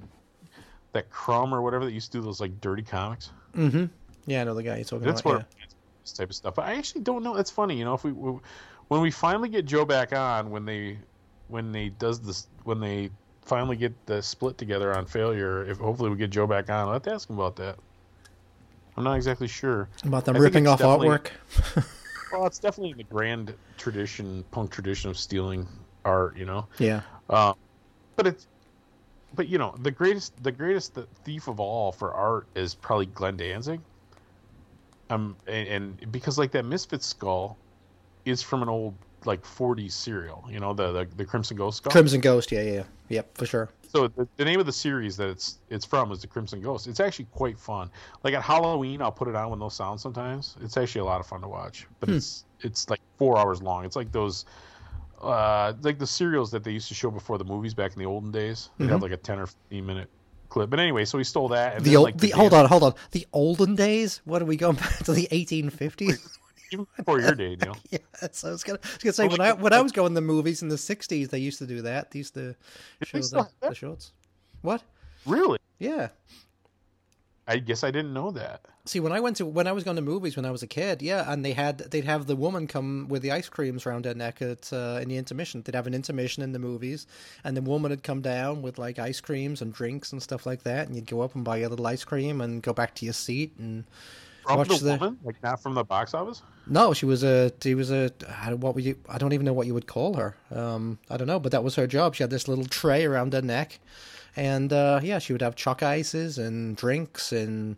That Crumb or whatever that used to do those like dirty comics. Mm-hmm. Yeah, I know the guy you're talking That's about. where this type of stuff. But I actually don't know. That's funny, you know. If we, we when we finally get Joe back on, when they when they does this, when they finally get the split together on failure, if hopefully we get Joe back on, I'll have to ask him about that. I'm not exactly sure. About them I ripping off artwork. Well, it's definitely in the grand tradition, punk tradition of stealing art, you know. Yeah. Um, but it's, but you know, the greatest, the greatest thief of all for art is probably Glenn Danzig. Um, and, and because like that Misfit skull is from an old like 40s serial, you know, the the, the Crimson Ghost skull. Crimson Ghost. Yeah, yeah, yeah. Yep, for sure. So the, the name of the series that it's it's from is the Crimson Ghost. It's actually quite fun. Like at Halloween, I'll put it on when those sound sometimes. It's actually a lot of fun to watch. But it's it's like four hours long. It's like those uh like the serials that they used to show before the movies back in the olden days. They'd have like a ten or fifteen minute clip. But anyway, so he stole that. And The then, old. like, the, hold on, hold on. The olden days. What are we going back to the 1850s? even before your day, Neil. yeah, so I was gonna, I was gonna say when I when I was going to the movies in the 60s, they used to do that. They used to show the, the shorts. What? Really? Yeah. I guess I didn't know that. See, when I went to when I was going to movies when I was a kid, yeah, and they had they'd have the woman come with the ice creams around her neck at uh, in the intermission. They'd have an intermission in the movies, and the woman would come down with like ice creams and drinks and stuff like that, and you'd go up and buy a little ice cream and go back to your seat and From watch the, the. woman, like not from the box office. No, she was a she was a what would you I don't even know what you would call her. Um, I don't know, but that was her job. She had this little tray around her neck, and uh, yeah, she would have chalk ices and drinks and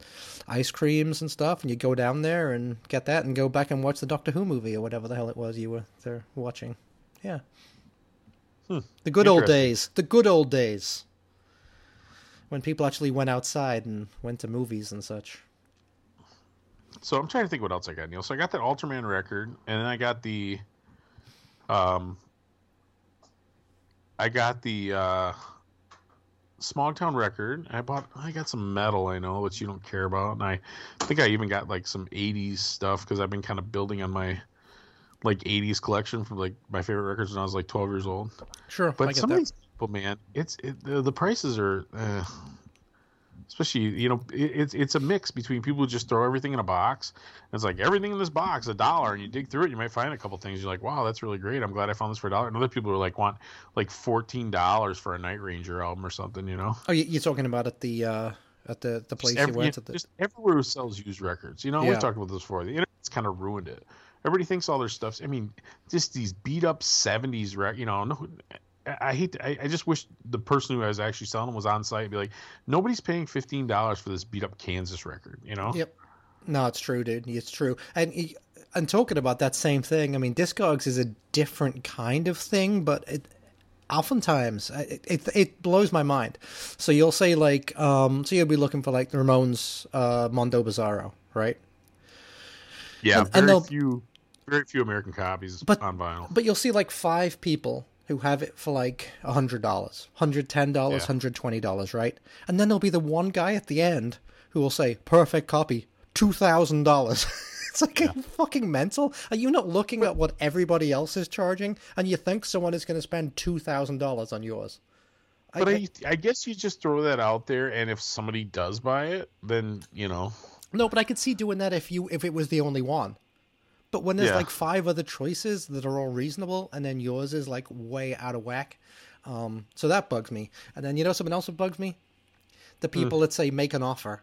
ice creams and stuff. And you'd go down there and get that, and go back and watch the Doctor Who movie or whatever the hell it was you were there watching. Yeah, the good old days. The good old days when people actually went outside and went to movies and such. So I'm trying to think what else I got, Neil. So I got that Ultraman record, and then I got the, um, I got the uh, Smogtown record. I bought. I got some metal, I know, which you don't care about, and I think I even got like some '80s stuff because I've been kind of building on my like '80s collection from like my favorite records when I was like 12 years old. Sure, But some that. of these people, man, it's it, the, the prices are, uh, especially you know, it, it's it's a mix between people who just throw everything in a box. It's like everything in this box a dollar, and you dig through it, you might find a couple things. You're like, wow, that's really great. I'm glad I found this for a dollar. And other people are like want like fourteen dollars for a Night Ranger album or something. You know, Oh, you- you're talking about at the uh, at the the place just, you went at the. just everywhere who sells used records. You know, Yeah. we've talked about this before. The internet's kind of ruined it. Everybody thinks all their stuff's. I mean, just these beat up '70s rec. You know, no, I, hate. To, I, I just wish the person who was actually selling them was on site and be like, nobody's paying fifteen dollars for this beat up Kansas record. You know? Yep. No, it's true, dude. It's true. And and talking about that same thing, I mean, Discogs is a different kind of thing, but it oftentimes it, it it blows my mind. So you'll say like, um, so you'll be looking for like the Ramones uh, Mondo Bizarro, right? Yeah. And- and very they'll- few. Very few American copies But- on vinyl. But you'll see like five people who have it for like a hundred dollars, hundred ten dollars, Yeah. hundred twenty dollars, right? And then there'll be the one guy at the end who will say, "Perfect copy, two thousand dollars." It's like you fucking mental. Are you not looking at what everybody else is charging, and you think someone is going to spend two thousand dollars on yours? But I, I guess you just throw that out there, and if somebody does buy it, then you know. No, but I could see doing that if you if it was the only one. But when there's Yeah. like five other choices that are all reasonable, and then yours is like way out of whack, um, so that bugs me. And then you know something else that bugs me? The Hmm. people that say make an offer,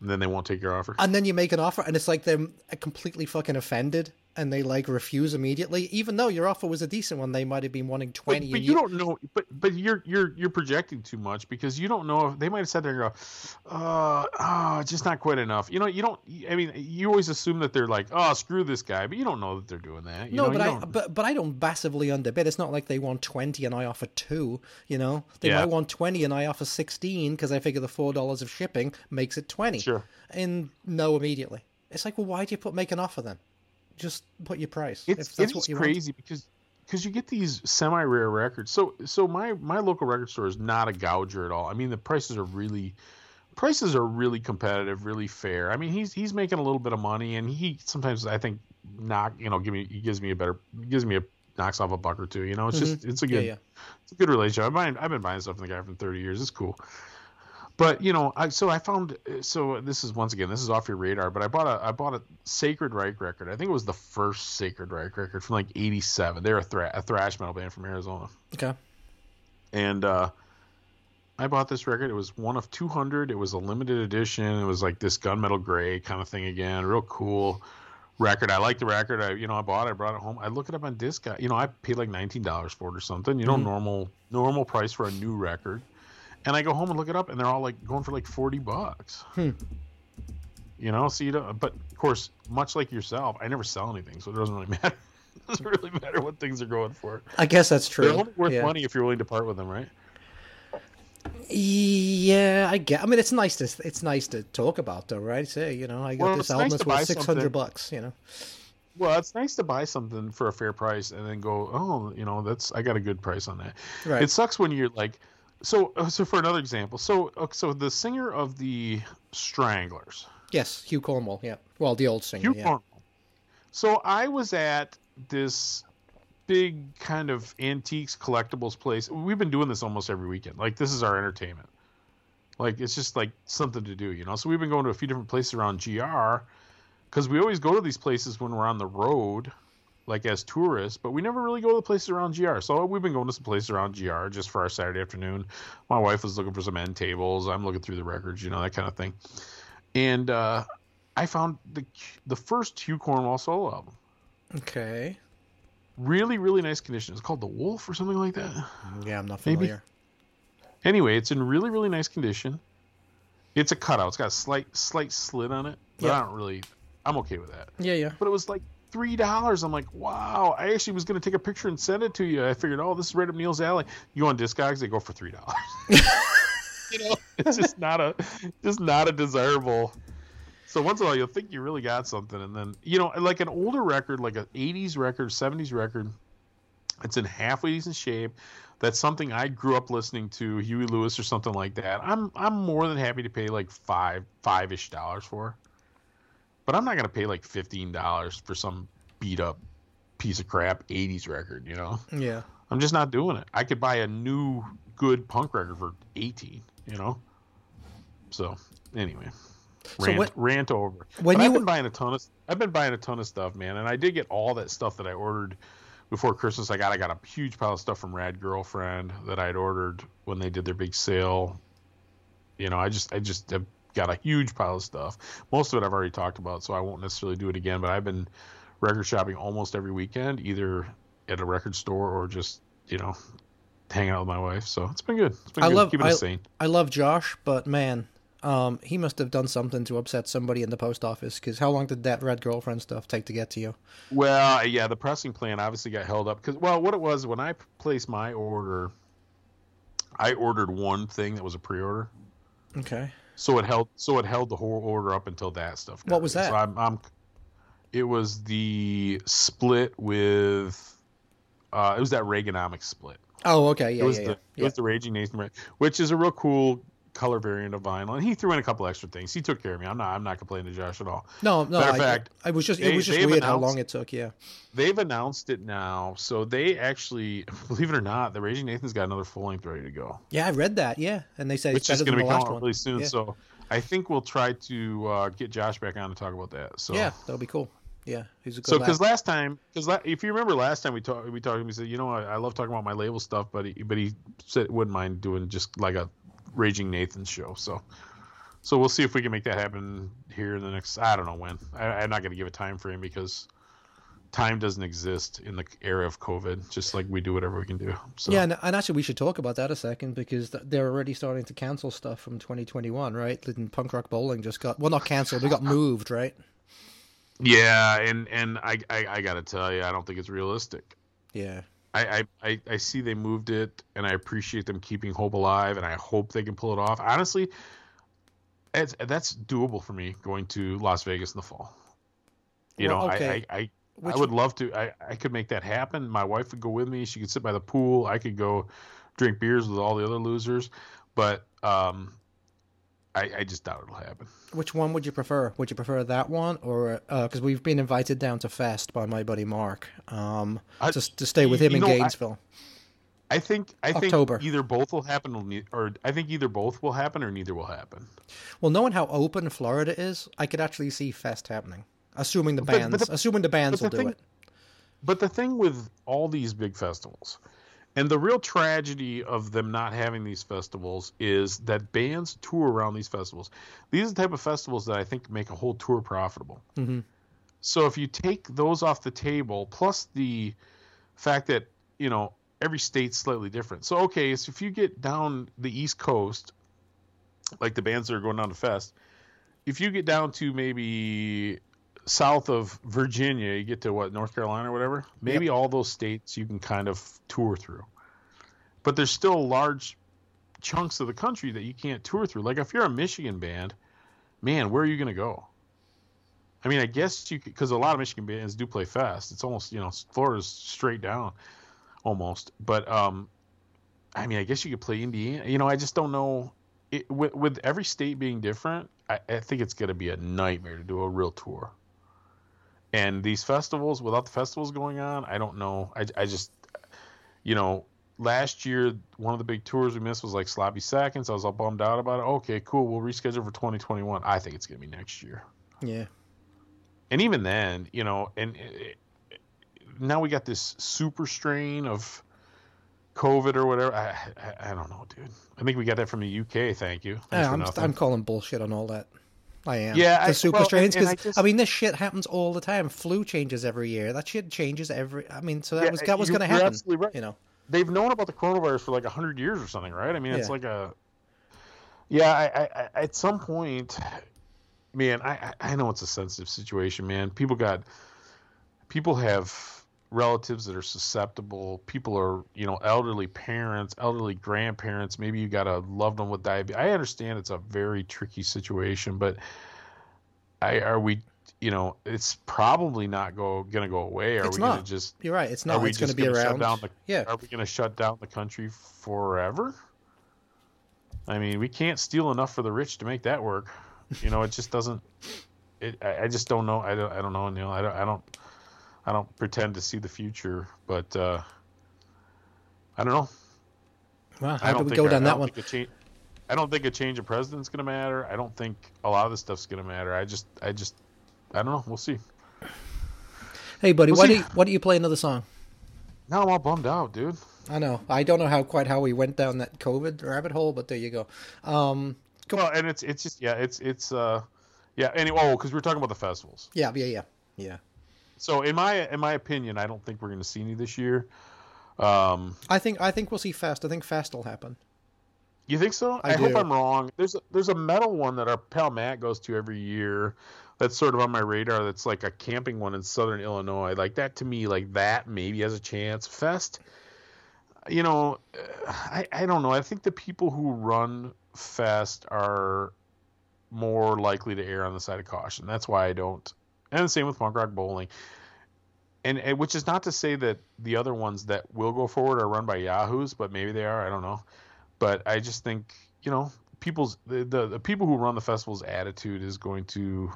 And Then they won't take your offer. and then you make an offer, and it's like they're completely fucking offended, and they like refuse immediately, even though your offer was a decent one. They might have been wanting twenty. but and you don't know. But but you're you're you're projecting too much because you don't know if they might have sat there and go, uh, oh, just not quite enough. You know, you don't. I mean, you always assume that they're like, oh, screw this guy, but you don't know that they're doing that. You No, know, but you I don't- but but I don't massively underbid. It's not like they want twenty and I offer two. You know, they Yeah. might want twenty and I offer sixteen because I figure the four dollars of shipping makes it twenty. Sure. And no, immediately. It's like, well, why do you put make an offer then? Just put your price. it's it's crazy because because you get these semi rare records. So so my my local record store is not a gouger at all. I mean the prices are really prices are really competitive, really fair. I mean he's he's making a little bit of money and he sometimes I think knock you know give me he gives me a better gives me a knocks off a buck or two. You know it's just mm-hmm. it's a good Yeah, yeah. it's a good relationship. I've been, I've been buying stuff from the guy for 30 years. It's cool. But you know, I so I found so this is once again this is off your radar. But I bought a I bought a Sacred Reich record. I think it was the first Sacred Reich record from like '87. They're a, thra- a thrash metal band from Arizona, Okay. and uh, I bought this record. It was one of 200. It was a limited edition. It was like this gunmetal gray kind of thing again, real cool record. I like the record. I you know I bought it. I brought it home. I look it up on disc. You know I paid like nineteen dollars for it or something. You know normal normal price for a new record. And I go home and look it up, and they're all like going for like forty bucks. Hmm. You know, so you don't. But of course, much like yourself, I never sell anything, so it doesn't really matter. it doesn't really matter what things are going for. I guess that's true. They're only worth yeah. money if you're willing to part with them, right? Yeah, I get. I mean, it's nice to it's nice to talk about, though, right? Say, you know, I got Well, this album nice worth six hundred bucks. You know. Well, it's nice to buy something for a fair price and then go, oh, you know, that's I got a good price on that. Right. It sucks when you're like, so uh, so for another example, so uh, so the singer of the Stranglers, Yes, Hugh Cornwell. Yeah. Well, the old singer. Hugh yeah. Cornwell. So I was at this big kind of antiques collectibles place. We've been doing this almost every weekend. Like this is our entertainment. Like it's just like something to do, you know. So we've been going to a few different places around GR because we always go to these places when we're on the road, like as tourists, but we never really go to the places around GR. So we've been going to some places around GR just for our Saturday afternoon. My wife was looking for some end tables. I'm looking through the records, you know, that kind of thing. And uh, I found the the first Hugh Cornwell solo album. Okay. Really, really nice condition. It's called The Wolf or something like that. Yeah, I'm not Maybe. familiar. Anyway, it's in really, really nice condition. It's a cutout. It's got a slight, slight slit on it. But Yeah. I don't really. I'm okay with that. Yeah, yeah. But it was like three dollars. I'm like, wow. I actually was gonna take a picture and send it to you. I figured, oh, this is right up Neil's alley. You on Discogs, they go for three dollars. you know, it's just not a, just not a desirable. So once in a while, you'll think you really got something, and then you know, like an older record, like an '80s record, '70s record, it's in halfway decent shape. That's something I grew up listening to, Huey Lewis or something like that. I'm I'm more than happy to pay like five five ish dollars for. But I'm not gonna pay like fifteen dollars for some beat up piece of crap '80s record. You know, Yeah. I'm just not doing it. I could buy a new good punk record for 18. You know. So anyway, So rant, what- rant over. when But you- I've been buying a ton of I've been buying a ton of stuff, man, and I did get all that stuff that I ordered before Christmas. I got I got a huge pile of stuff from Rad Girlfriend that I'd ordered when they did their big sale. You know, I just I just have got a huge pile of stuff. Most of it I've already talked about, so I won't necessarily do it again. But I've been record shopping almost every weekend, either at a record store or just you know, hanging out with my wife. So it's been good. It's been I good. love keeping I, us sane. I love Josh, but man, um, he must have done something to upset somebody in the post office. Because how long did that Rad Girlfriend stuff take to get to you? Well, yeah, the pressing plan obviously got held up because, well, what it was when I placed my order, I ordered one thing that was a pre-order, Okay. So it held, so it held the whole order up until that stuff. got What was that? So I'm, I'm, it was the split with, uh, it was that Reaganomics split. Oh, okay. Yeah, it was yeah, the yeah. it was the Raging Nathan, which is a real cool color variant of vinyl, and he threw in a couple extra things. He took care of me. I'm not, I'm not complaining to Josh at all. No, no. Matter I, fact, I was just they- it was just weird how long it took. Yeah. They've announced it now, so they actually, believe it or not, the Raging Nathan's got another full length ready to go, Yeah, I read that. Yeah, and they said it's which is better going than to the be last coming one. really soon. Yeah. So I think we'll try to uh, get Josh back on to talk about that. So Yeah, that'll be cool. Yeah, he's a good So, because last time, because la- if you remember last time we talked, we talked. He said, you know, I, I love talking about my label stuff, but he, but he said wouldn't mind doing just like a Raging Nathan's show. So, so we'll see if we can make that happen here in the next. I don't know when. I, I'm not going to give a time frame because time doesn't exist in the era of COVID. Just like we do whatever we can do. So Yeah, and, and actually, we should talk about that a second because they're already starting to cancel stuff from 2021, right? And Punk Rock Bowling just got well, not canceled, they got moved, right? yeah, and and I I, I got to tell you, I don't think it's realistic. Yeah, I, I, I, I see they moved it, and I appreciate them keeping hope alive, and I hope they can pull it off. Honestly, it's, that's doable for me going to Las Vegas in the fall. You Well, know, okay. I, I, I, Which- I would love to. I, I could make that happen. My wife would go with me. She could sit by the pool. I could go drink beers with all the other losers, but um, I, I just doubt it'll happen. which one would you prefer? Would you prefer that one, or because we've been invited down to Fest by my buddy Mark, um, I- just to stay with him in know, Gainesville? I think I October. think either both will happen, or, I think either both will happen, or neither will happen. Well, knowing how open Florida is, I could actually see Fest happening, assuming the But- but bands, the- assuming the bands will but the do thing- it. But the thing with all these big festivals, and the real tragedy of them not having these festivals is that bands tour around these festivals. These are the type of festivals that I think make a whole tour profitable. Mhm. So if you take those off the table, plus the fact that you know every state's slightly different. So okay, so if you get down the East Coast, like the bands that are going down to Fest, if you get down to maybe south of Virginia, you get to what North Carolina or whatever. Maybe all those states you can kind of tour through, but there's still large chunks of the country that you can't tour through. Like if you're a Michigan band, man, where are you going to go? I mean, I guess you because a lot of Michigan bands do play fast. It's almost you know Florida's straight down, almost. But um, I mean, I guess you could play Indiana. You know, I just don't know. It, with, with every state being different, I, I think it's going to be a nightmare to do a real tour. And these festivals, without the festivals going on, I don't know. I, I just, you know, last year one of the big tours we missed was like Sloppy Seconds. I was all bummed out about it. Okay, cool. We'll reschedule for 2021. I think it's going to be next year. Yeah, And even then, you know, and it, now we got this super strain of COVID or whatever. I, I, I don't know, dude. I think we got that from the UK. Thank you. Yeah, I'm. I'm calling bullshit on all that. I am. Yeah, the I- super well, strains because I I, mean this shit happens all the time. Flu changes every year. That shit changes every. I mean, so that Yeah, was that was going to happen. absolutely right. You know. They've known about the coronavirus for like hundred years or something, right? I mean, it's Yeah. like a. Yeah, I, I, at some point, man, I I know it's a sensitive situation, man. People got, people have relatives that are susceptible. People are, you know, elderly parents, elderly grandparents. Maybe you got a loved one with diabetes. I understand it's a very tricky situation, but I are we, you know, it's probably not go gonna go away. Are It's we gonna not. just You're right. It's are not. we It's going to be gonna shut around. down the- yeah. are we going to shut down the country forever? I mean, we can't steal enough for the rich to make that work. You know, it just doesn't. It. I, I just don't know. I don't. I don't know, Neil. I don't. I don't. I don't pretend to see the future, but uh, I don't know. Well, I how don't do we go I- down I that one? think a change- I don't think a change of president's going to matter. I don't think a lot of this stuff's going to matter. I just. I just. I don't know. We'll see. Hey, buddy, we'll why see. do you, why do you play another song? Now I'm all bummed out, dude. I know. I don't know how quite how we went down that COVID rabbit hole, but there you go. Um, Well, and it's it's just yeah, it's it's uh, yeah. Anyway, oh, because we're talking about the festivals. yeah, yeah, yeah, yeah. So in my in my opinion, I don't think we're going to see any this year. Um, I think I think we'll see Fest. I think Fest will happen. you think so? I hope. I'm wrong. There's a, there's a metal one that our pal Matt goes to every year. That's sort of on my radar. That's like a camping one in Southern Illinois. Like that to me, like that maybe has a chance. Fest, you know, uh, I I don't know. I think the people who run Fest are more likely to err on the side of caution. That's why I don't. And the same with punk rock bowling. And, and which is not to say that the other ones that will go forward are run by yahoos, but maybe they are. I don't know. But I just think you know people's the, the, the people who run the festival's attitude is going to,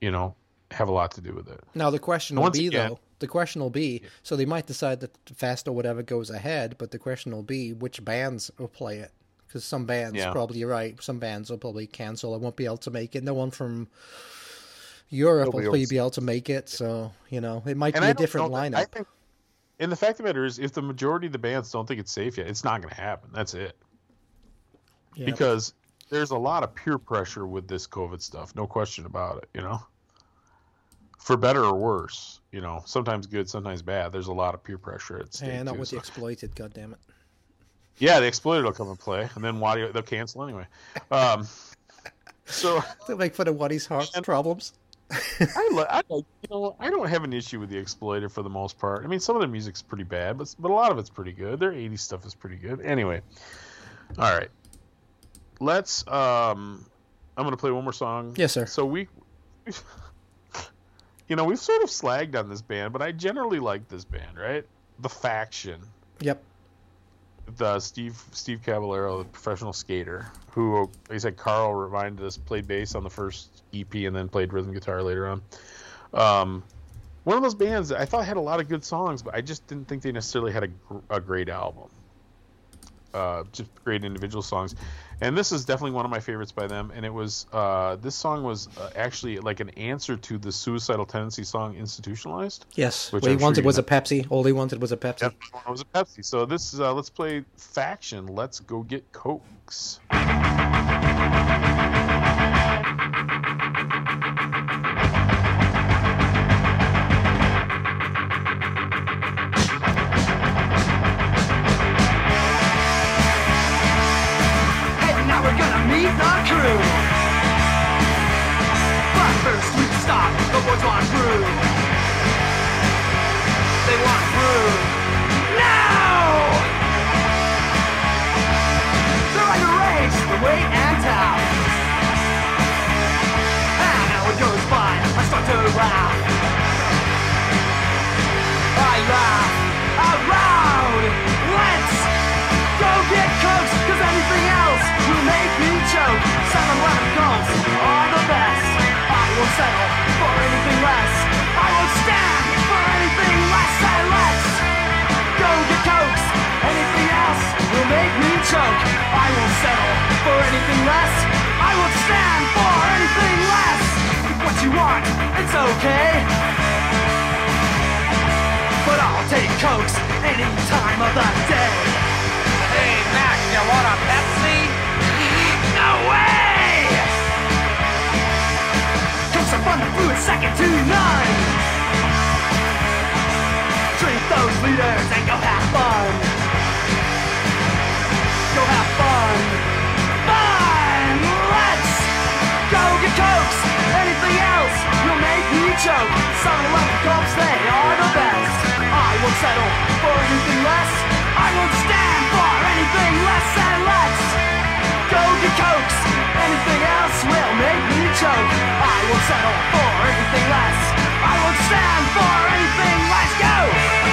you know, have a lot to do with it. Now the question will once be again- though. The question will be so they might decide that Fest or whatever goes ahead, but the question will be which bands will play it. Because some bands, Yeah. probably you're right. Some bands will probably cancel. I won't be able to make it. No one from Europe will probably be able to make it. So you know, it might And be I a different that- lineup. I think, and the fact of the matter is, if the majority of the bands don't think it's safe yet, it's not going to happen. That's it. Yeah. Because there's a lot of peer pressure with this COVID stuff, no question about it. You know, for better or worse. You know, sometimes good, sometimes bad. There's a lot of peer pressure at stake. and not too, with the so- exploited. God damn it. Yeah, the exploited will come and play, and then Wattie they'll cancel anyway. Um, so They make fun of Wattie's heart And- problems. I, li- I like you know I don't have an issue with the Exploiter for the most part. I mean, some of their music's pretty bad, but but a lot of it's pretty good. Their '80s stuff is pretty good. Anyway, all right, let's. Um, I'm gonna play one more song. Yes, sir. So we, you know, we've sort of slagged on this band, but I generally like this band, right? The Faction. Yep. the Steve Steve Caballero, the professional skater, who like I said Carl reminded us played bass on the first EP and then played rhythm guitar later on. Um, one of those bands that I thought had a lot of good songs, but I just didn't think they necessarily had a, a great album. Uh, just great individual songs, and this is definitely one of my favorites by them. And it was uh, this song was uh, actually like an answer to the suicidal tendency song "Institutionalized." Yes. Which what he I'm sure wanted was know. a Pepsi. All he wanted was a Pepsi. Yep, it was a Pepsi. So this is uh, let's play Faction. Let's go get cokes. Meet the crew. But first we stop. The boys want brew. They want brew. Now! They're like a race for weight and towel. And now it goes by. I start to laugh. I laugh out loud. Let's go get cokes, cause anything else will make me choke. 7-Eleven gulps are the best. I won't settle for anything less. I won't stand for anything less. And let's go get cokes. Anything else will make me choke. I won't settle for anything less. I won't stand for anything less. What you want, it's okay. But I'll take cokes any time of the day. Hey, Mac, you want a Pepsi? Are fun to brew, second to none. Drink those liters and go have fun. Go have fun. Fun! Let's go get cokes. Anything else will make me choke. 7-Eleven cups, they are the best. I won't settle for anything less. I won't stand for anything less. And let's go get cokes. Anything else will make me choke. I won't settle for anything less. I won't stand for anything less. Go!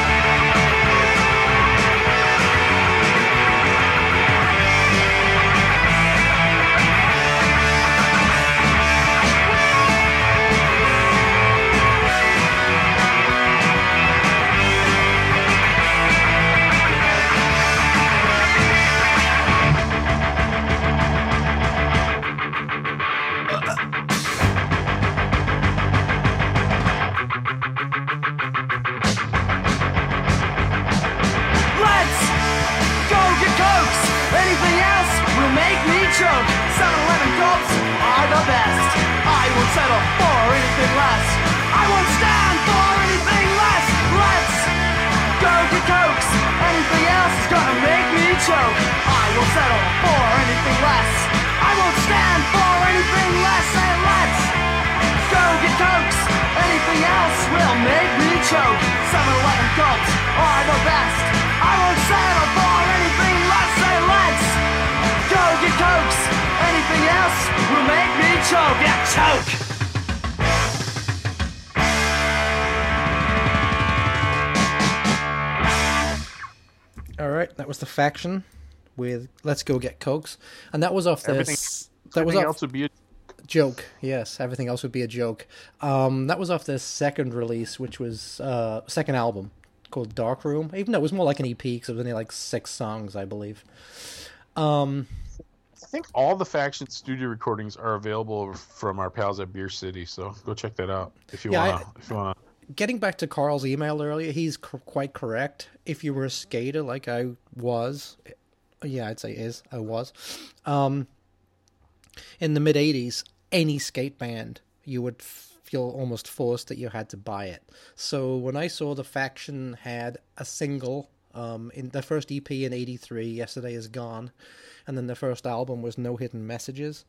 Faction with "Let's Go Get Cokes," and that was off Everything, this. That was everything off else would be a joke. Yes, everything else would be a joke. Um, that was off their second release, which was uh, second album called Dark Room. Even though it was more like an EP because it was only like six songs, I believe. Um, I think all the faction studio recordings are available from our pals at Beer City, so go check that out if you Yeah, wanna. if you wanna. getting back to Carl's email earlier, he's c- quite correct. If you were a skater like I was, yeah, I'd say is I was, um, in the mid '80s, any skate band you would feel almost forced that you had to buy it. So when I saw the faction had a single. Um, in the first EP in '83, "Yesterday Is Gone," and then the first album was "No Hidden Messages,"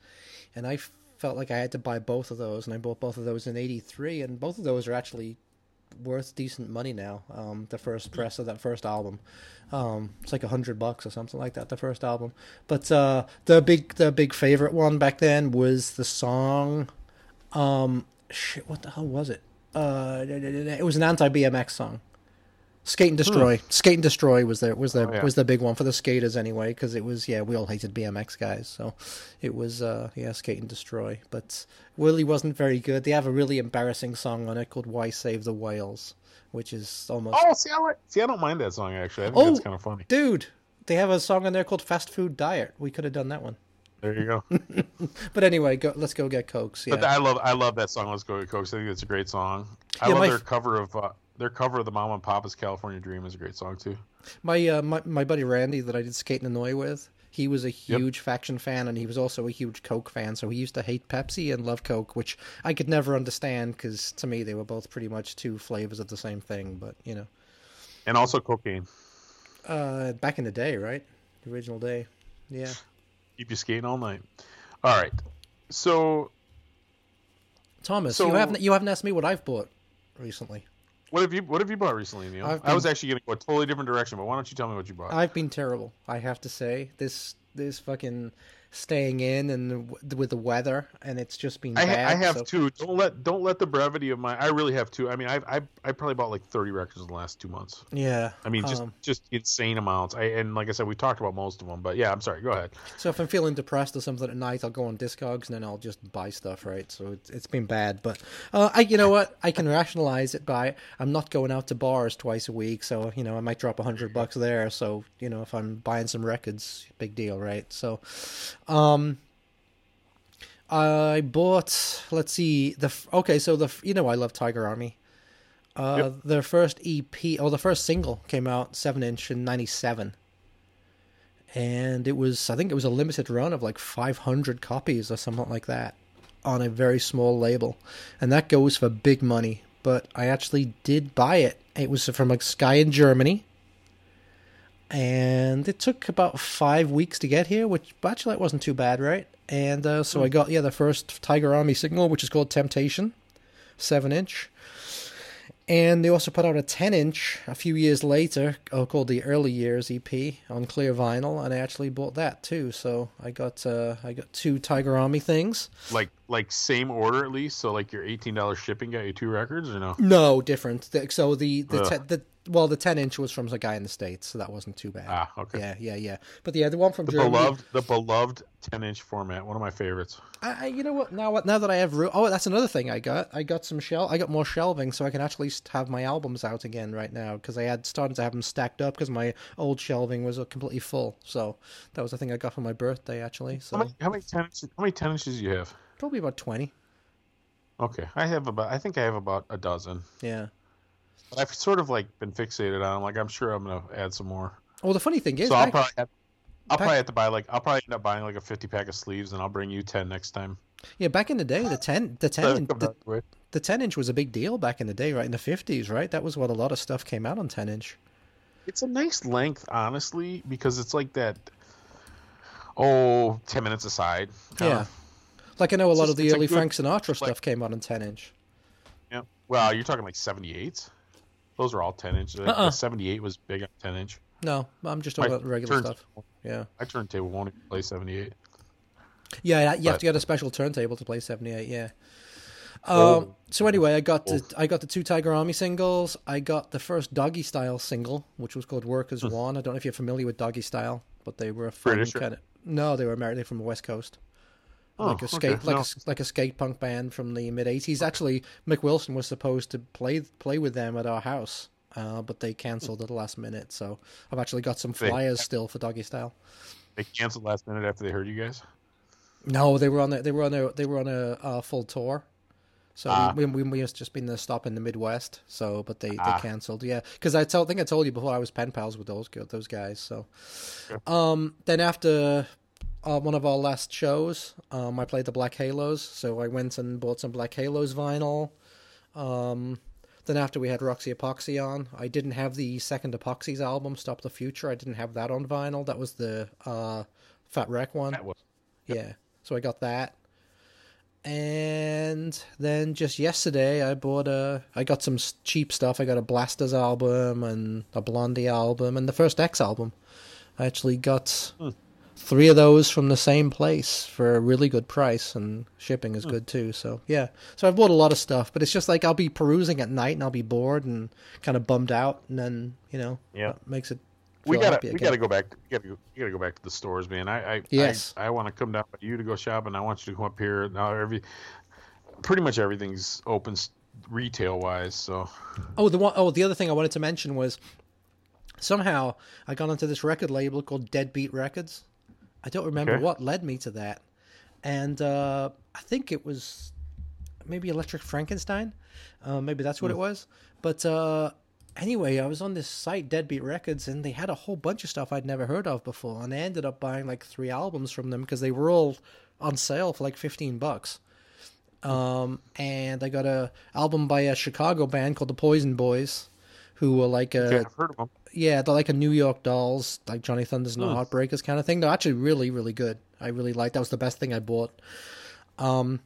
and I felt like I had to buy both of those, and I bought both of those in '83, and both of those are actually worth decent money now. Um, the first press of that first album, um, it's like a hundred bucks or something like that. The first album, but uh, the big the big favorite one back then was the song. Um, shit, what the hell was it? Uh, it was an anti BMX song. Skate and Destroy. Skate and Destroy was the was the Oh, yeah. was the big one for the skaters anyway because it was yeah we all hated BMX guys so it was uh yeah Skate and Destroy but Willie wasn't very good. They have a really embarrassing song on it called Why Save the Whales, which is almost Oh, see, I like, see, I don't mind that song actually. I think Oh! that's kind of funny. dude. They have a song on there called Fast Food Diet. We could have done that one. There you go. But anyway, go, let's go get cokes. Yeah. But I love, I love that song. Let's go, get Coke. I think it's a great song. I Yeah, love my their cover of uh, their cover of the Mama and Papa's California Dream is a great song too. My uh, my my buddy Randy that I did skate and annoy with, he was a huge faction fan, and he was also a huge Coke fan. So he used to hate Pepsi and love Coke, which I could never understand because to me they were both pretty much two flavors of the same thing. But you know, And also cocaine. uh, back in the day, right? The original day, yeah. Keep you skating all night. All right. So, Thomas, So- you haven't you haven't asked me what I've bought recently. What have you what have you bought recently, Neil? I've I was actually going to go a totally different direction, but why don't you tell me what you bought? I've been terrible. I have to say this this fucking staying in and with the weather, and it's just been I, bad. I have so- two. Don't let don't let the brevity of my. I really have two. I mean, I I I probably bought like thirty records in the last two months. Yeah. I mean, just um, just insane amounts. I and like I said, we talked about most of them, but yeah, I'm sorry. Go ahead. So if I'm feeling depressed or something at night, I'll go on Discogs and then I'll just buy stuff, right? So it's, it's been bad, but uh, I, you know what? I can rationalize it by I'm not going out to bars twice a week, so you know I might drop a hundred bucks there. So you know if I'm buying some records, big deal, right? So, um, I bought. Let's see the okay. So the you know I love Tiger Army. Uh, Their first EP, or the first single, came out seven inch in '97 and it was I think it was a limited run of like 500 copies or something like that on a very small label, and that goes for big money. But I actually did buy it. It was from like Sky in Germany, and it took about five weeks to get here, which it wasn't too bad, right? And uh, so I got yeah the first Tiger Army single, which is called Temptation, seven inch. And they also put out a 10 inch a few years later uh, called the Early Years EP on clear vinyl, and I actually bought that too. So I got uh, I got two Tiger Army things. Like like same order at least. So like your eighteen dollars shipping got you two records or no? No, different. So the the, te- the well the 10 inch was from a guy in the states, so that wasn't too bad. Ah, okay. Yeah, yeah, yeah. But yeah, the one from The Germany. beloved the beloved ten inch format. One of my favorites. I, I, you know what? Now. Now that I have room. Oh, that's another thing I got. I got some shel. I got more shelving, so I can actually have my albums out again right now because I had started to have them stacked up because my old shelving was uh, completely full. So that was the thing I got for my birthday, actually. So How many how many ten inches how many ten inches do you have? probably about twenty. Okay. I have about I think I have about a dozen. Yeah. But I've sort of like been fixated on. Like I'm sure I'm gonna add some more. Well, the funny thing is, so I'll probably have, I'll probably have to buy like I'll probably end up buying like a fifty pack of sleeves and I'll bring you ten next time. yeah, back in the day, the ten, the ten, in- the, the ten inch was a big deal back in the day, right in the fifties, right? That was what a lot of stuff came out on ten inch. it's a nice length, honestly, because it's like that. Oh, 10 minutes aside. Yeah. Like I know a lot just- of the early good- Frank Sinatra like- stuff came out in 10 inch. Yeah. Well, you're talking like 78s. Those are all 10 inch. The- Uh-uh. The 78 was big on 10 inch. No, I'm just talking My about regular stuff. Yeah. My turntable won't even play 78. Yeah, you have But- to get a special turntable to play 78, yeah. Oh. Um, so anyway, I got the I got the two Tiger Army singles. I got the first Doggy Style single, which was called Workers One. I don't know if you're familiar with Doggy Style, but they were a fun British kind of No, they were American. They're from the West Coast. Oh, like a skate, okay. like No. a, like a skate punk band from the mid '80s. Actually, Mick Wilson was supposed to play play with them at our house, uh, but they cancelled at the last minute. So I've actually got some They- flyers still for Doggy Style. They canceled last minute after they heard you guys. No, they were on a, they were on a they were on a uh, full tour. So Ah. we, we we just been the stop in the Midwest. So, but they, Ah. they cancelled. Yeah, because I told, think I told you before I was pen pals with those those guys. So, um, then after uh, one of our last shows, um, I played the Black Halos. So I went and bought some Black Halos vinyl. Um, then after we had Roxy Epoxy on, I didn't have the second Epoxy's album, Stop the Future. I didn't have that on vinyl. That was the uh, Fat Wreck one. That was Yeah. So I got that. And then just yesterday I bought a I got some cheap stuff. I got a Blasters album and a Blondie album and the first X album. I actually got three of those from the same place for a really good price and shipping is hmm. good too. So yeah. So I've bought a lot of stuff, but it's just like I'll be perusing at night and I'll be bored and kind of bummed out and then, you know, Yeah. makes it we gotta we again. gotta go back. We gotta go, we gotta go back to the stores, man. I I Yes. I, I want to come down with you to go shopping. I want you to come up here. Now every pretty much everything's open retail wise. So Oh, the one oh the other thing I wanted to mention was somehow I got onto this record label called Deadbeat Records. I don't remember Okay. what led me to that, and uh, I think it was maybe Electric Frankenstein. Uh, maybe that's what it was. But uh, anyway, I was on this site, Deadbeat Records, and they had a whole bunch of stuff I'd never heard of before, and I ended up buying like three albums from them because they were all on sale for like fifteen bucks. Um, and I got a album by a Chicago band called the Poison Boys, who were like a yeah, I've heard of them. yeah, they're like a New York Dolls, like Johnny Thunders and the. Heartbreakers kind of thing. They're actually really, really good. I really liked. That was the best thing I bought. Um,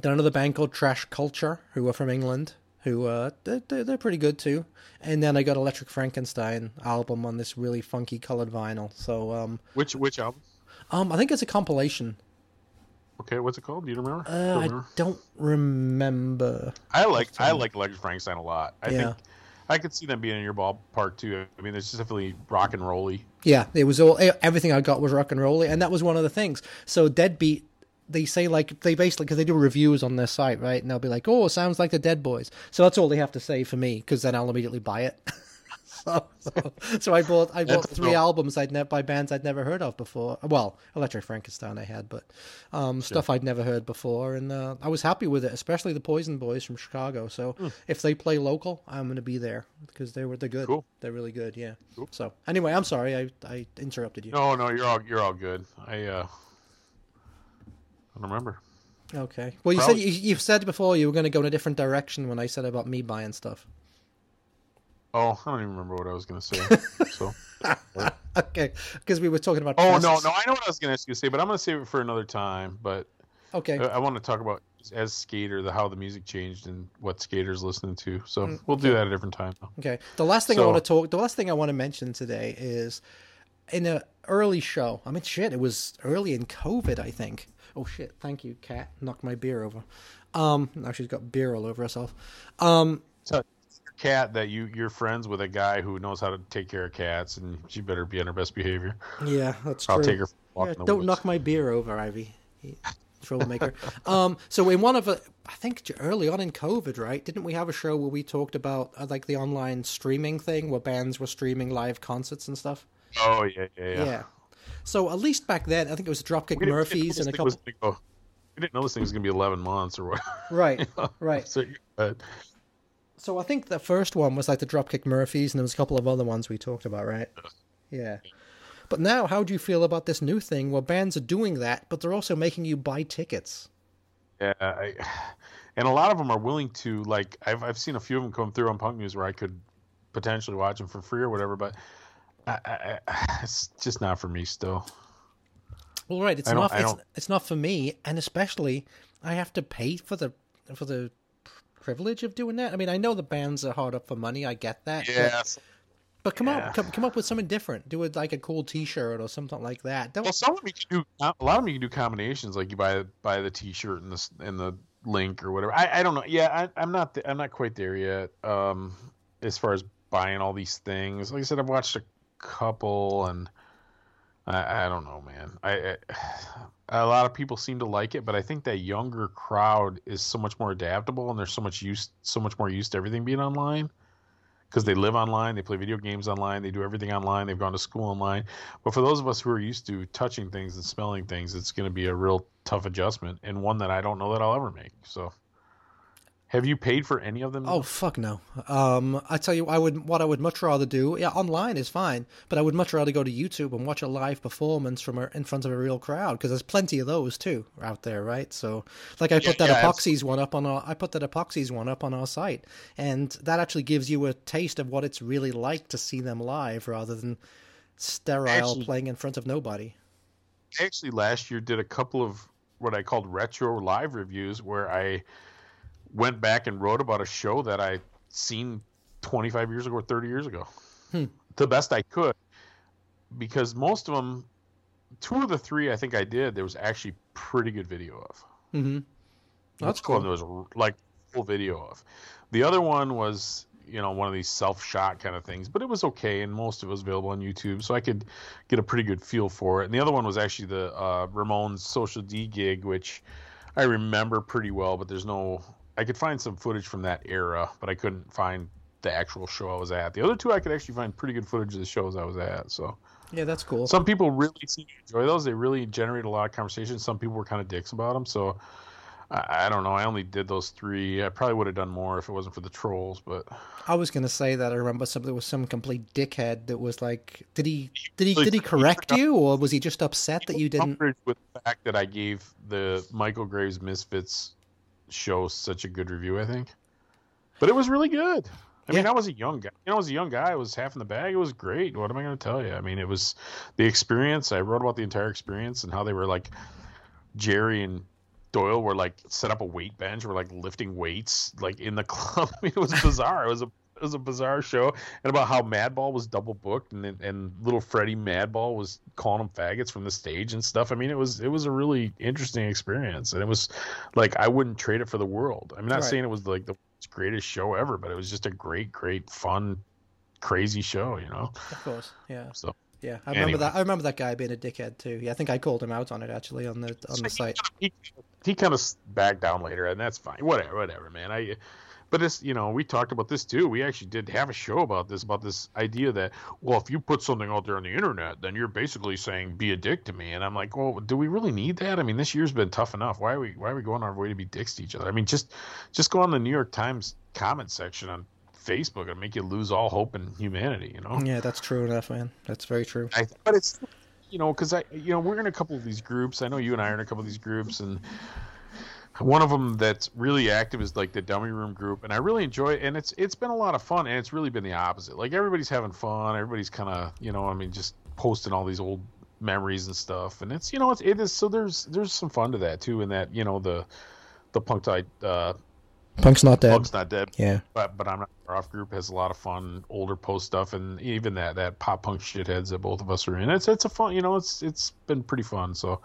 then another band called Trash Culture, who are from England, who uh, they're, they're pretty good too. And then I got Electric Frankenstein album on this really funky colored vinyl. So um, Which which album? um, I think it's a compilation. Okay, what's it called? Do you remember? Uh, I don't remember. I like I like Electric Frankenstein a lot. I Yeah. think I could see them being in your ballpark too. I mean, it's just definitely rock and rolly. Yeah, it was all everything I got was rock and rolly, and that was one of the things. So Deadbeat, they say like they basically because they do reviews on their site, right? And they'll be like, "Oh, it sounds like the Dead Boys." So that's all they have to say for me, because then I'll immediately buy it. so, so, so I bought I bought That's three cool. albums I'd never by bands I'd never heard of before. Well, Electric Frankenstein I had, but um, stuff I'd never heard before, and uh, I was happy with it, especially the Poison Boys from Chicago. So if they play local, I'm going to be there because they were they're good. Cool. They're really good. Yeah. Cool. So anyway, I'm sorry I I interrupted you. No, no, you're all you're all good. I uh, I don't remember. Okay. Well, you Probably- said you, you've said before you were going to go in a different direction when I said about me buying stuff. Oh, I don't even remember what I was gonna say. so. Okay, because we were talking about. Oh no, no, I know what I was you to say, but I'm gonna save it for another time. But Okay. I, I want to talk about as skater the how the music changed and what skaters listening to. So Mm, we'll do that at a different time. though. Okay. The last thing I want to talk. The last thing I want to mention today is in a early show. I mean, shit. It was early in COVID, I think. Oh shit! Thank you, Cat. Knocked my beer over. Um, now she's got beer all over herself. Um, So cat that you you're friends with a guy who knows how to take care of cats, and she better be on her best behavior. yeah, that's true I'll true. take her for a walk Yeah, in the don't woods. knock my beer over, Ivy. Troublemaker. um, so in one of the, I think early on in COVID, right? Didn't we have a show where we talked about uh, like the online streaming thing, where bands were streaming live concerts and stuff? Oh yeah, yeah, yeah. Yeah. So at least back then, I think it was Dropkick We didn't- we didn't know Murphys and a was couple. gonna go- we didn't know this thing was gonna be 11 months or what. Right, right. so, uh, So I think the first one was like the Dropkick Murphys, and there was a couple of other ones we talked about, right? Yeah. But now, how do you feel about this new thing where bands are doing that, but they're also making you buy tickets? Yeah, I, and a lot of them are willing to like. I've I've seen a few of them come through on Punk News where I could potentially watch them for free or whatever. But I, I, it's just not for me still. Well, right, it's I it's, it's not for me, and especially I have to pay for the for the privilege of doing that. I mean, I know the bands are hard up for money. I get that. but- Yes. But come Yeah. up, come, come up with something different. Do it like a cool T-shirt or something like that. Don't. Well, some of them you can do. A lot of them you can do combinations, like you buy buy the T-shirt and the and the link or whatever. I, I don't know. Yeah, I, I'm not th- I'm not quite there yet. Um, as far as buying all these things, like I said, I've watched a couple, and I, I don't know, man. I, I a lot of people seem to like it, but I think that younger crowd is so much more adaptable, and they're so much used so much more used to everything being online because they live online, they play video games online, they do everything online, they've gone to school online. But for those of us who are used to touching things and smelling things, it's going to be a real tough adjustment and one that I don't know that I'll ever make. So, have you paid for any of them? Oh fuck no! Um, I tell you, I would what I would much rather do. Yeah, online is fine, but I would much rather go to YouTube and watch a live performance from a, in front of a real crowd because there's plenty of those too out there, right? So, like I put that yeah, epoxies one up on our I put that epoxies one up on our site, and that actually gives you a taste of what it's really like to see them live rather than sterile Actually- playing in front of nobody. I actually last year did a couple of what I called retro live reviews where I went back and wrote about a show that I seen 25 years ago or 30 years ago. The best I could because most of them two of the three I think I did there was actually pretty good video of. Mm-hmm. That's cool. There was like full video of. The other one was you know one of these self shot kind of things, but it was okay, and most of it was available on YouTube, so I could get a pretty good feel for it. And the other one was actually the uh, Ramones Social D gig, which I remember pretty well, but there's no. I could find some footage from that era, but I couldn't find the actual show I was at. The other two I could actually find pretty good footage of the shows I was at. So Yeah, that's cool. some people really seem to enjoy those. They really generate a lot of conversation. Some people were kind of dicks about them. So I, I don't know. I only did those three. I probably would have done more if it wasn't for the trolls. But I was gonna say that I remember some there was some complete dickhead that was like, did he did he did he correct you or was he just upset that you didn't? with the fact that I gave the Michael Graves Misfits show such a good review. I think, but it was really good. I mean, I was a young guy. You know, I was a young guy. I was half in the bag. It was great. What am I going to tell you? I mean, it was the experience. I wrote about the entire experience and how they were like Jerry and Doyle were like set up a weight bench, were like lifting weights like in the club. I mean, it was bizarre. It was a it was a bizarre show, and about how Madball was double booked, and and little Freddie Madball was calling them faggots from the stage and stuff. I mean, it was it was a really interesting experience, and it was like I wouldn't trade it for the world. I'm not Right. saying it was like the greatest show ever, but it was just a great, great, fun, crazy show. You know, Of course, yeah, so yeah. I remember Anyway. that. I remember that guy being a dickhead too. Yeah, I think I called him out on it actually on the on the site. he, he kind of backed down later, and that's fine. Whatever, whatever, man. I, but it's you know we talked about this too. We actually did have a show about this about this idea that well, if you put something out there on the internet, then you're basically saying be a dick to me. And I'm like, well, do we really need that? I mean, this year's been tough enough. Why are we why are we going our way to be dicks to each other? I mean, just just go on the New York Times comment section on Facebook and make you lose all hope in humanity. You know. Yeah, that's true enough, man. That's very true. I, but it's you know because I you know we're in a couple of these groups. I know you and I are in a couple of these groups, and one of them that's really active is like the dummy room group, and I really enjoy it. And it's it's been a lot of fun, and it's really been the opposite. Like everybody's having fun, everybody's kind of you know I mean just posting all these old memories and stuff, and it's you know it's, it is so there's there's some fun to that too, in that you know the the punk type uh, Punk's not dead. Punk's not dead Yeah, but but I'm not far off group has a lot of fun older post stuff and even that that pop punk shitheads that both of us are in. It's it's a fun you know it's it's been pretty fun. So,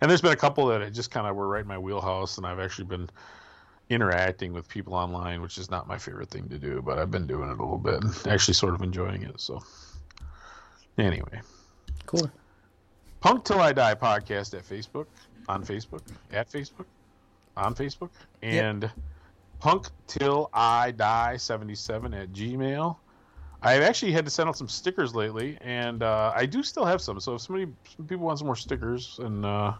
and there's been a couple that just kind of were right in my wheelhouse, and I've actually been interacting with people online, which is not my favorite thing to do, but I've been doing it a little bit, and actually sort of enjoying it. So, anyway, cool. Punk Till I Die podcast at Facebook, on Facebook, at Facebook, on Facebook, and Punk Till I Die 77 at Gmail. I've actually had to send out some stickers lately, and uh, I do still have some. So if somebody, some people want some more stickers, and uh,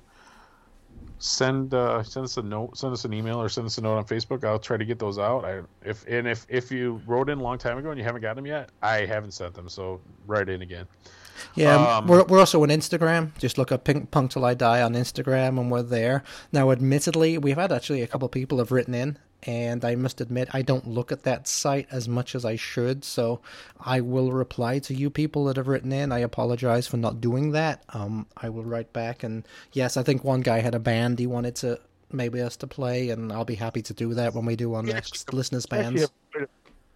send uh, send us a note, send us an email, or send us a note on Facebook. I'll try to get those out. I if and if if you wrote in a long time ago and you haven't got them yet, I haven't sent them. So write in again. Yeah, Um, we're we're also on Instagram. Just look up Pink Punk Till I Die on Instagram, and we're there. Now, admittedly, we've had actually a couple people have written in, and I must admit I don't look at that site as much as I should. So I will reply to you people that have written in. I apologize for not doing that. Um, I will write back, and yes, I think one guy had a band he wanted to maybe us to play, and I'll be happy to do that when we do our next listeners bands.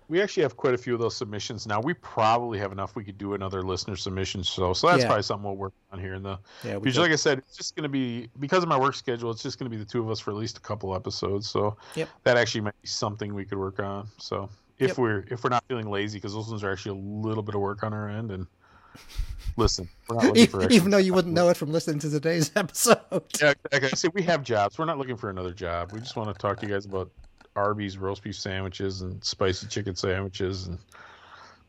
Have quite a- We actually have quite a few of those submissions now. We probably have enough. We could do another listener submission show. So that's Yeah. probably something we'll work on here in the Yeah, could. like I said, it's just going to be because of my work schedule. It's just going to be the two of us for at least a couple episodes. So Yep. that actually might be something we could work on. So if Yep. we're if we're not feeling lazy, because those ones are actually a little bit of work on our end. And listen, we're not looking for Even though you wouldn't know it from listening to today's episode. Yeah, exactly. Say we have jobs. We're not looking for another job. We just want to talk to you guys about Arby's roast beef sandwiches and spicy chicken sandwiches and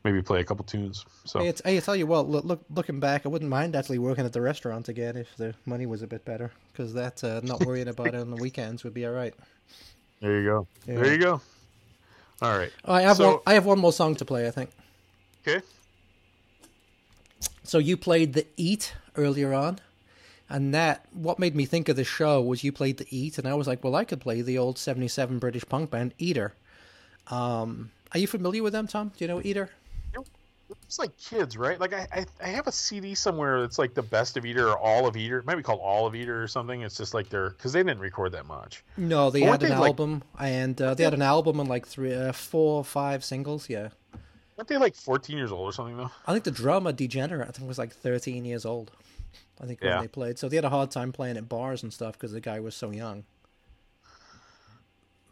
maybe play a couple tunes. So Hey, it's, hey, I tell you what, look, look, looking back, I wouldn't mind actually working at the restaurant again if the money was a bit better. Because that, uh, not worrying about it on the weekends would be all right. there you go. Yeah. There you go. All right. Oh, I have So- one. I have one more song to play. I think. Okay. So you played the Eat earlier on, and that what made me think of the show was you played the Eat, and I was like, well, I could play the old '77 British punk band Eater. Um, are you familiar with them, Tom? Do you know Eater? It's like kids, right? Like I, I, I have a CD somewhere that's like the best of Eater or all of Eater. It might be called All of Eater or something. It's just like they're because they didn't record that much. No, they Or had they, an like- album, and uh, they had an album and like three, uh, four, or five singles. Yeah, Aren't they like 14 years old or something though? I think the drummer Dee Generate, I think was like 13 years old. I think when they played, so they had a hard time playing at bars and stuff because the guy was so young.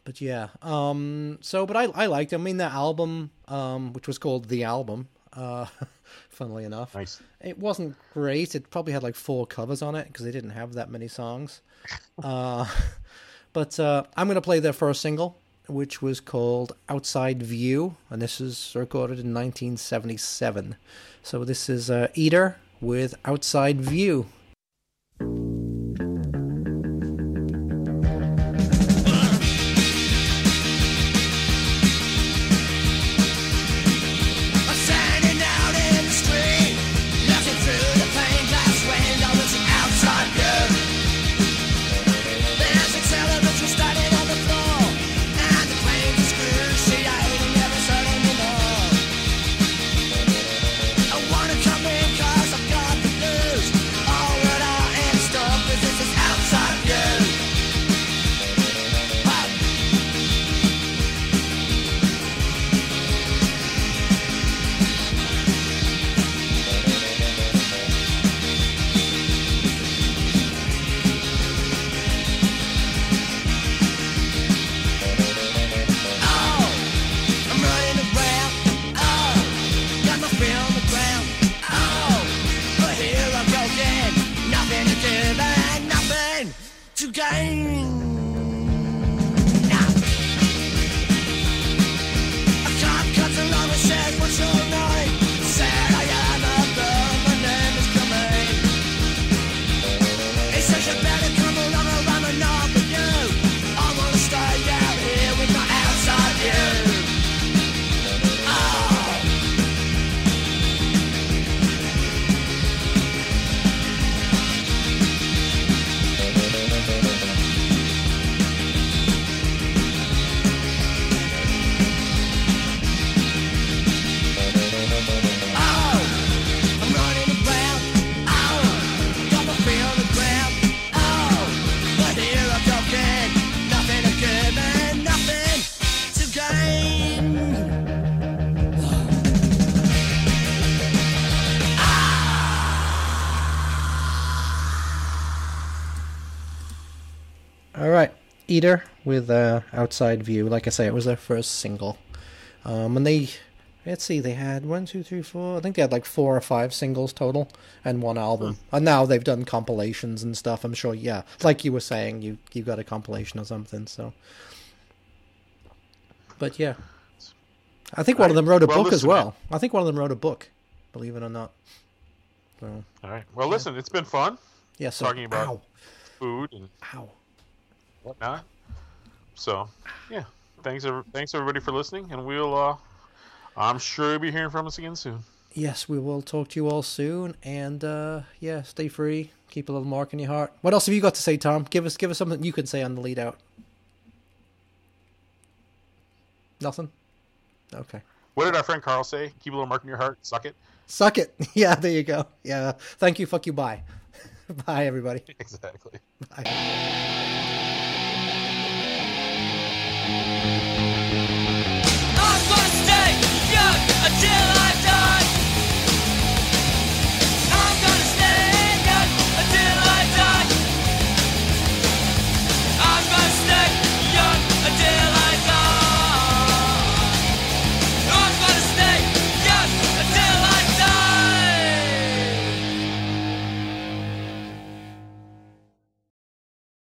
But yeah, um, so but I I liked. it. I mean, the album, um, which was called the album, uh, funnily enough, Nice. it wasn't great. It probably had like four covers on it because they didn't have that many songs. uh, but uh, I'm going to play their first single, which was called Outside View, and this is recorded in 1977. So this is uh, Eater with Outside View. Eater with uh, Outside View. Like I say, it was their first single. Um, and they, let's see, they had one, two, three, four. I think they had like four or five singles total and one album. And now they've done compilations and stuff. I'm sure, yeah, like you were saying, you you got a compilation or something. So, but yeah, I think one of them wrote a Well, book as well. I think one of them wrote a book, believe it or not. So, All right. Well, listen, it's been fun yeah, so, talking about ow, food and ow. Whatnot. So, yeah. Thanks, thanks everybody for listening, and we'll. uh I'm sure you'll be hearing from us again soon. Yes, we will talk to you all soon, and uh, yeah, stay free. Keep a little mark in your heart. What else have you got to say, Tom? Give us, give us something you can say on the lead out. Nothing. Okay. What did our friend Carl say? Keep a little mark in your heart. Suck it. Suck it. Yeah, there you go. Yeah. Thank you. Fuck you. Bye. bye, everybody. Exactly. Bye. till I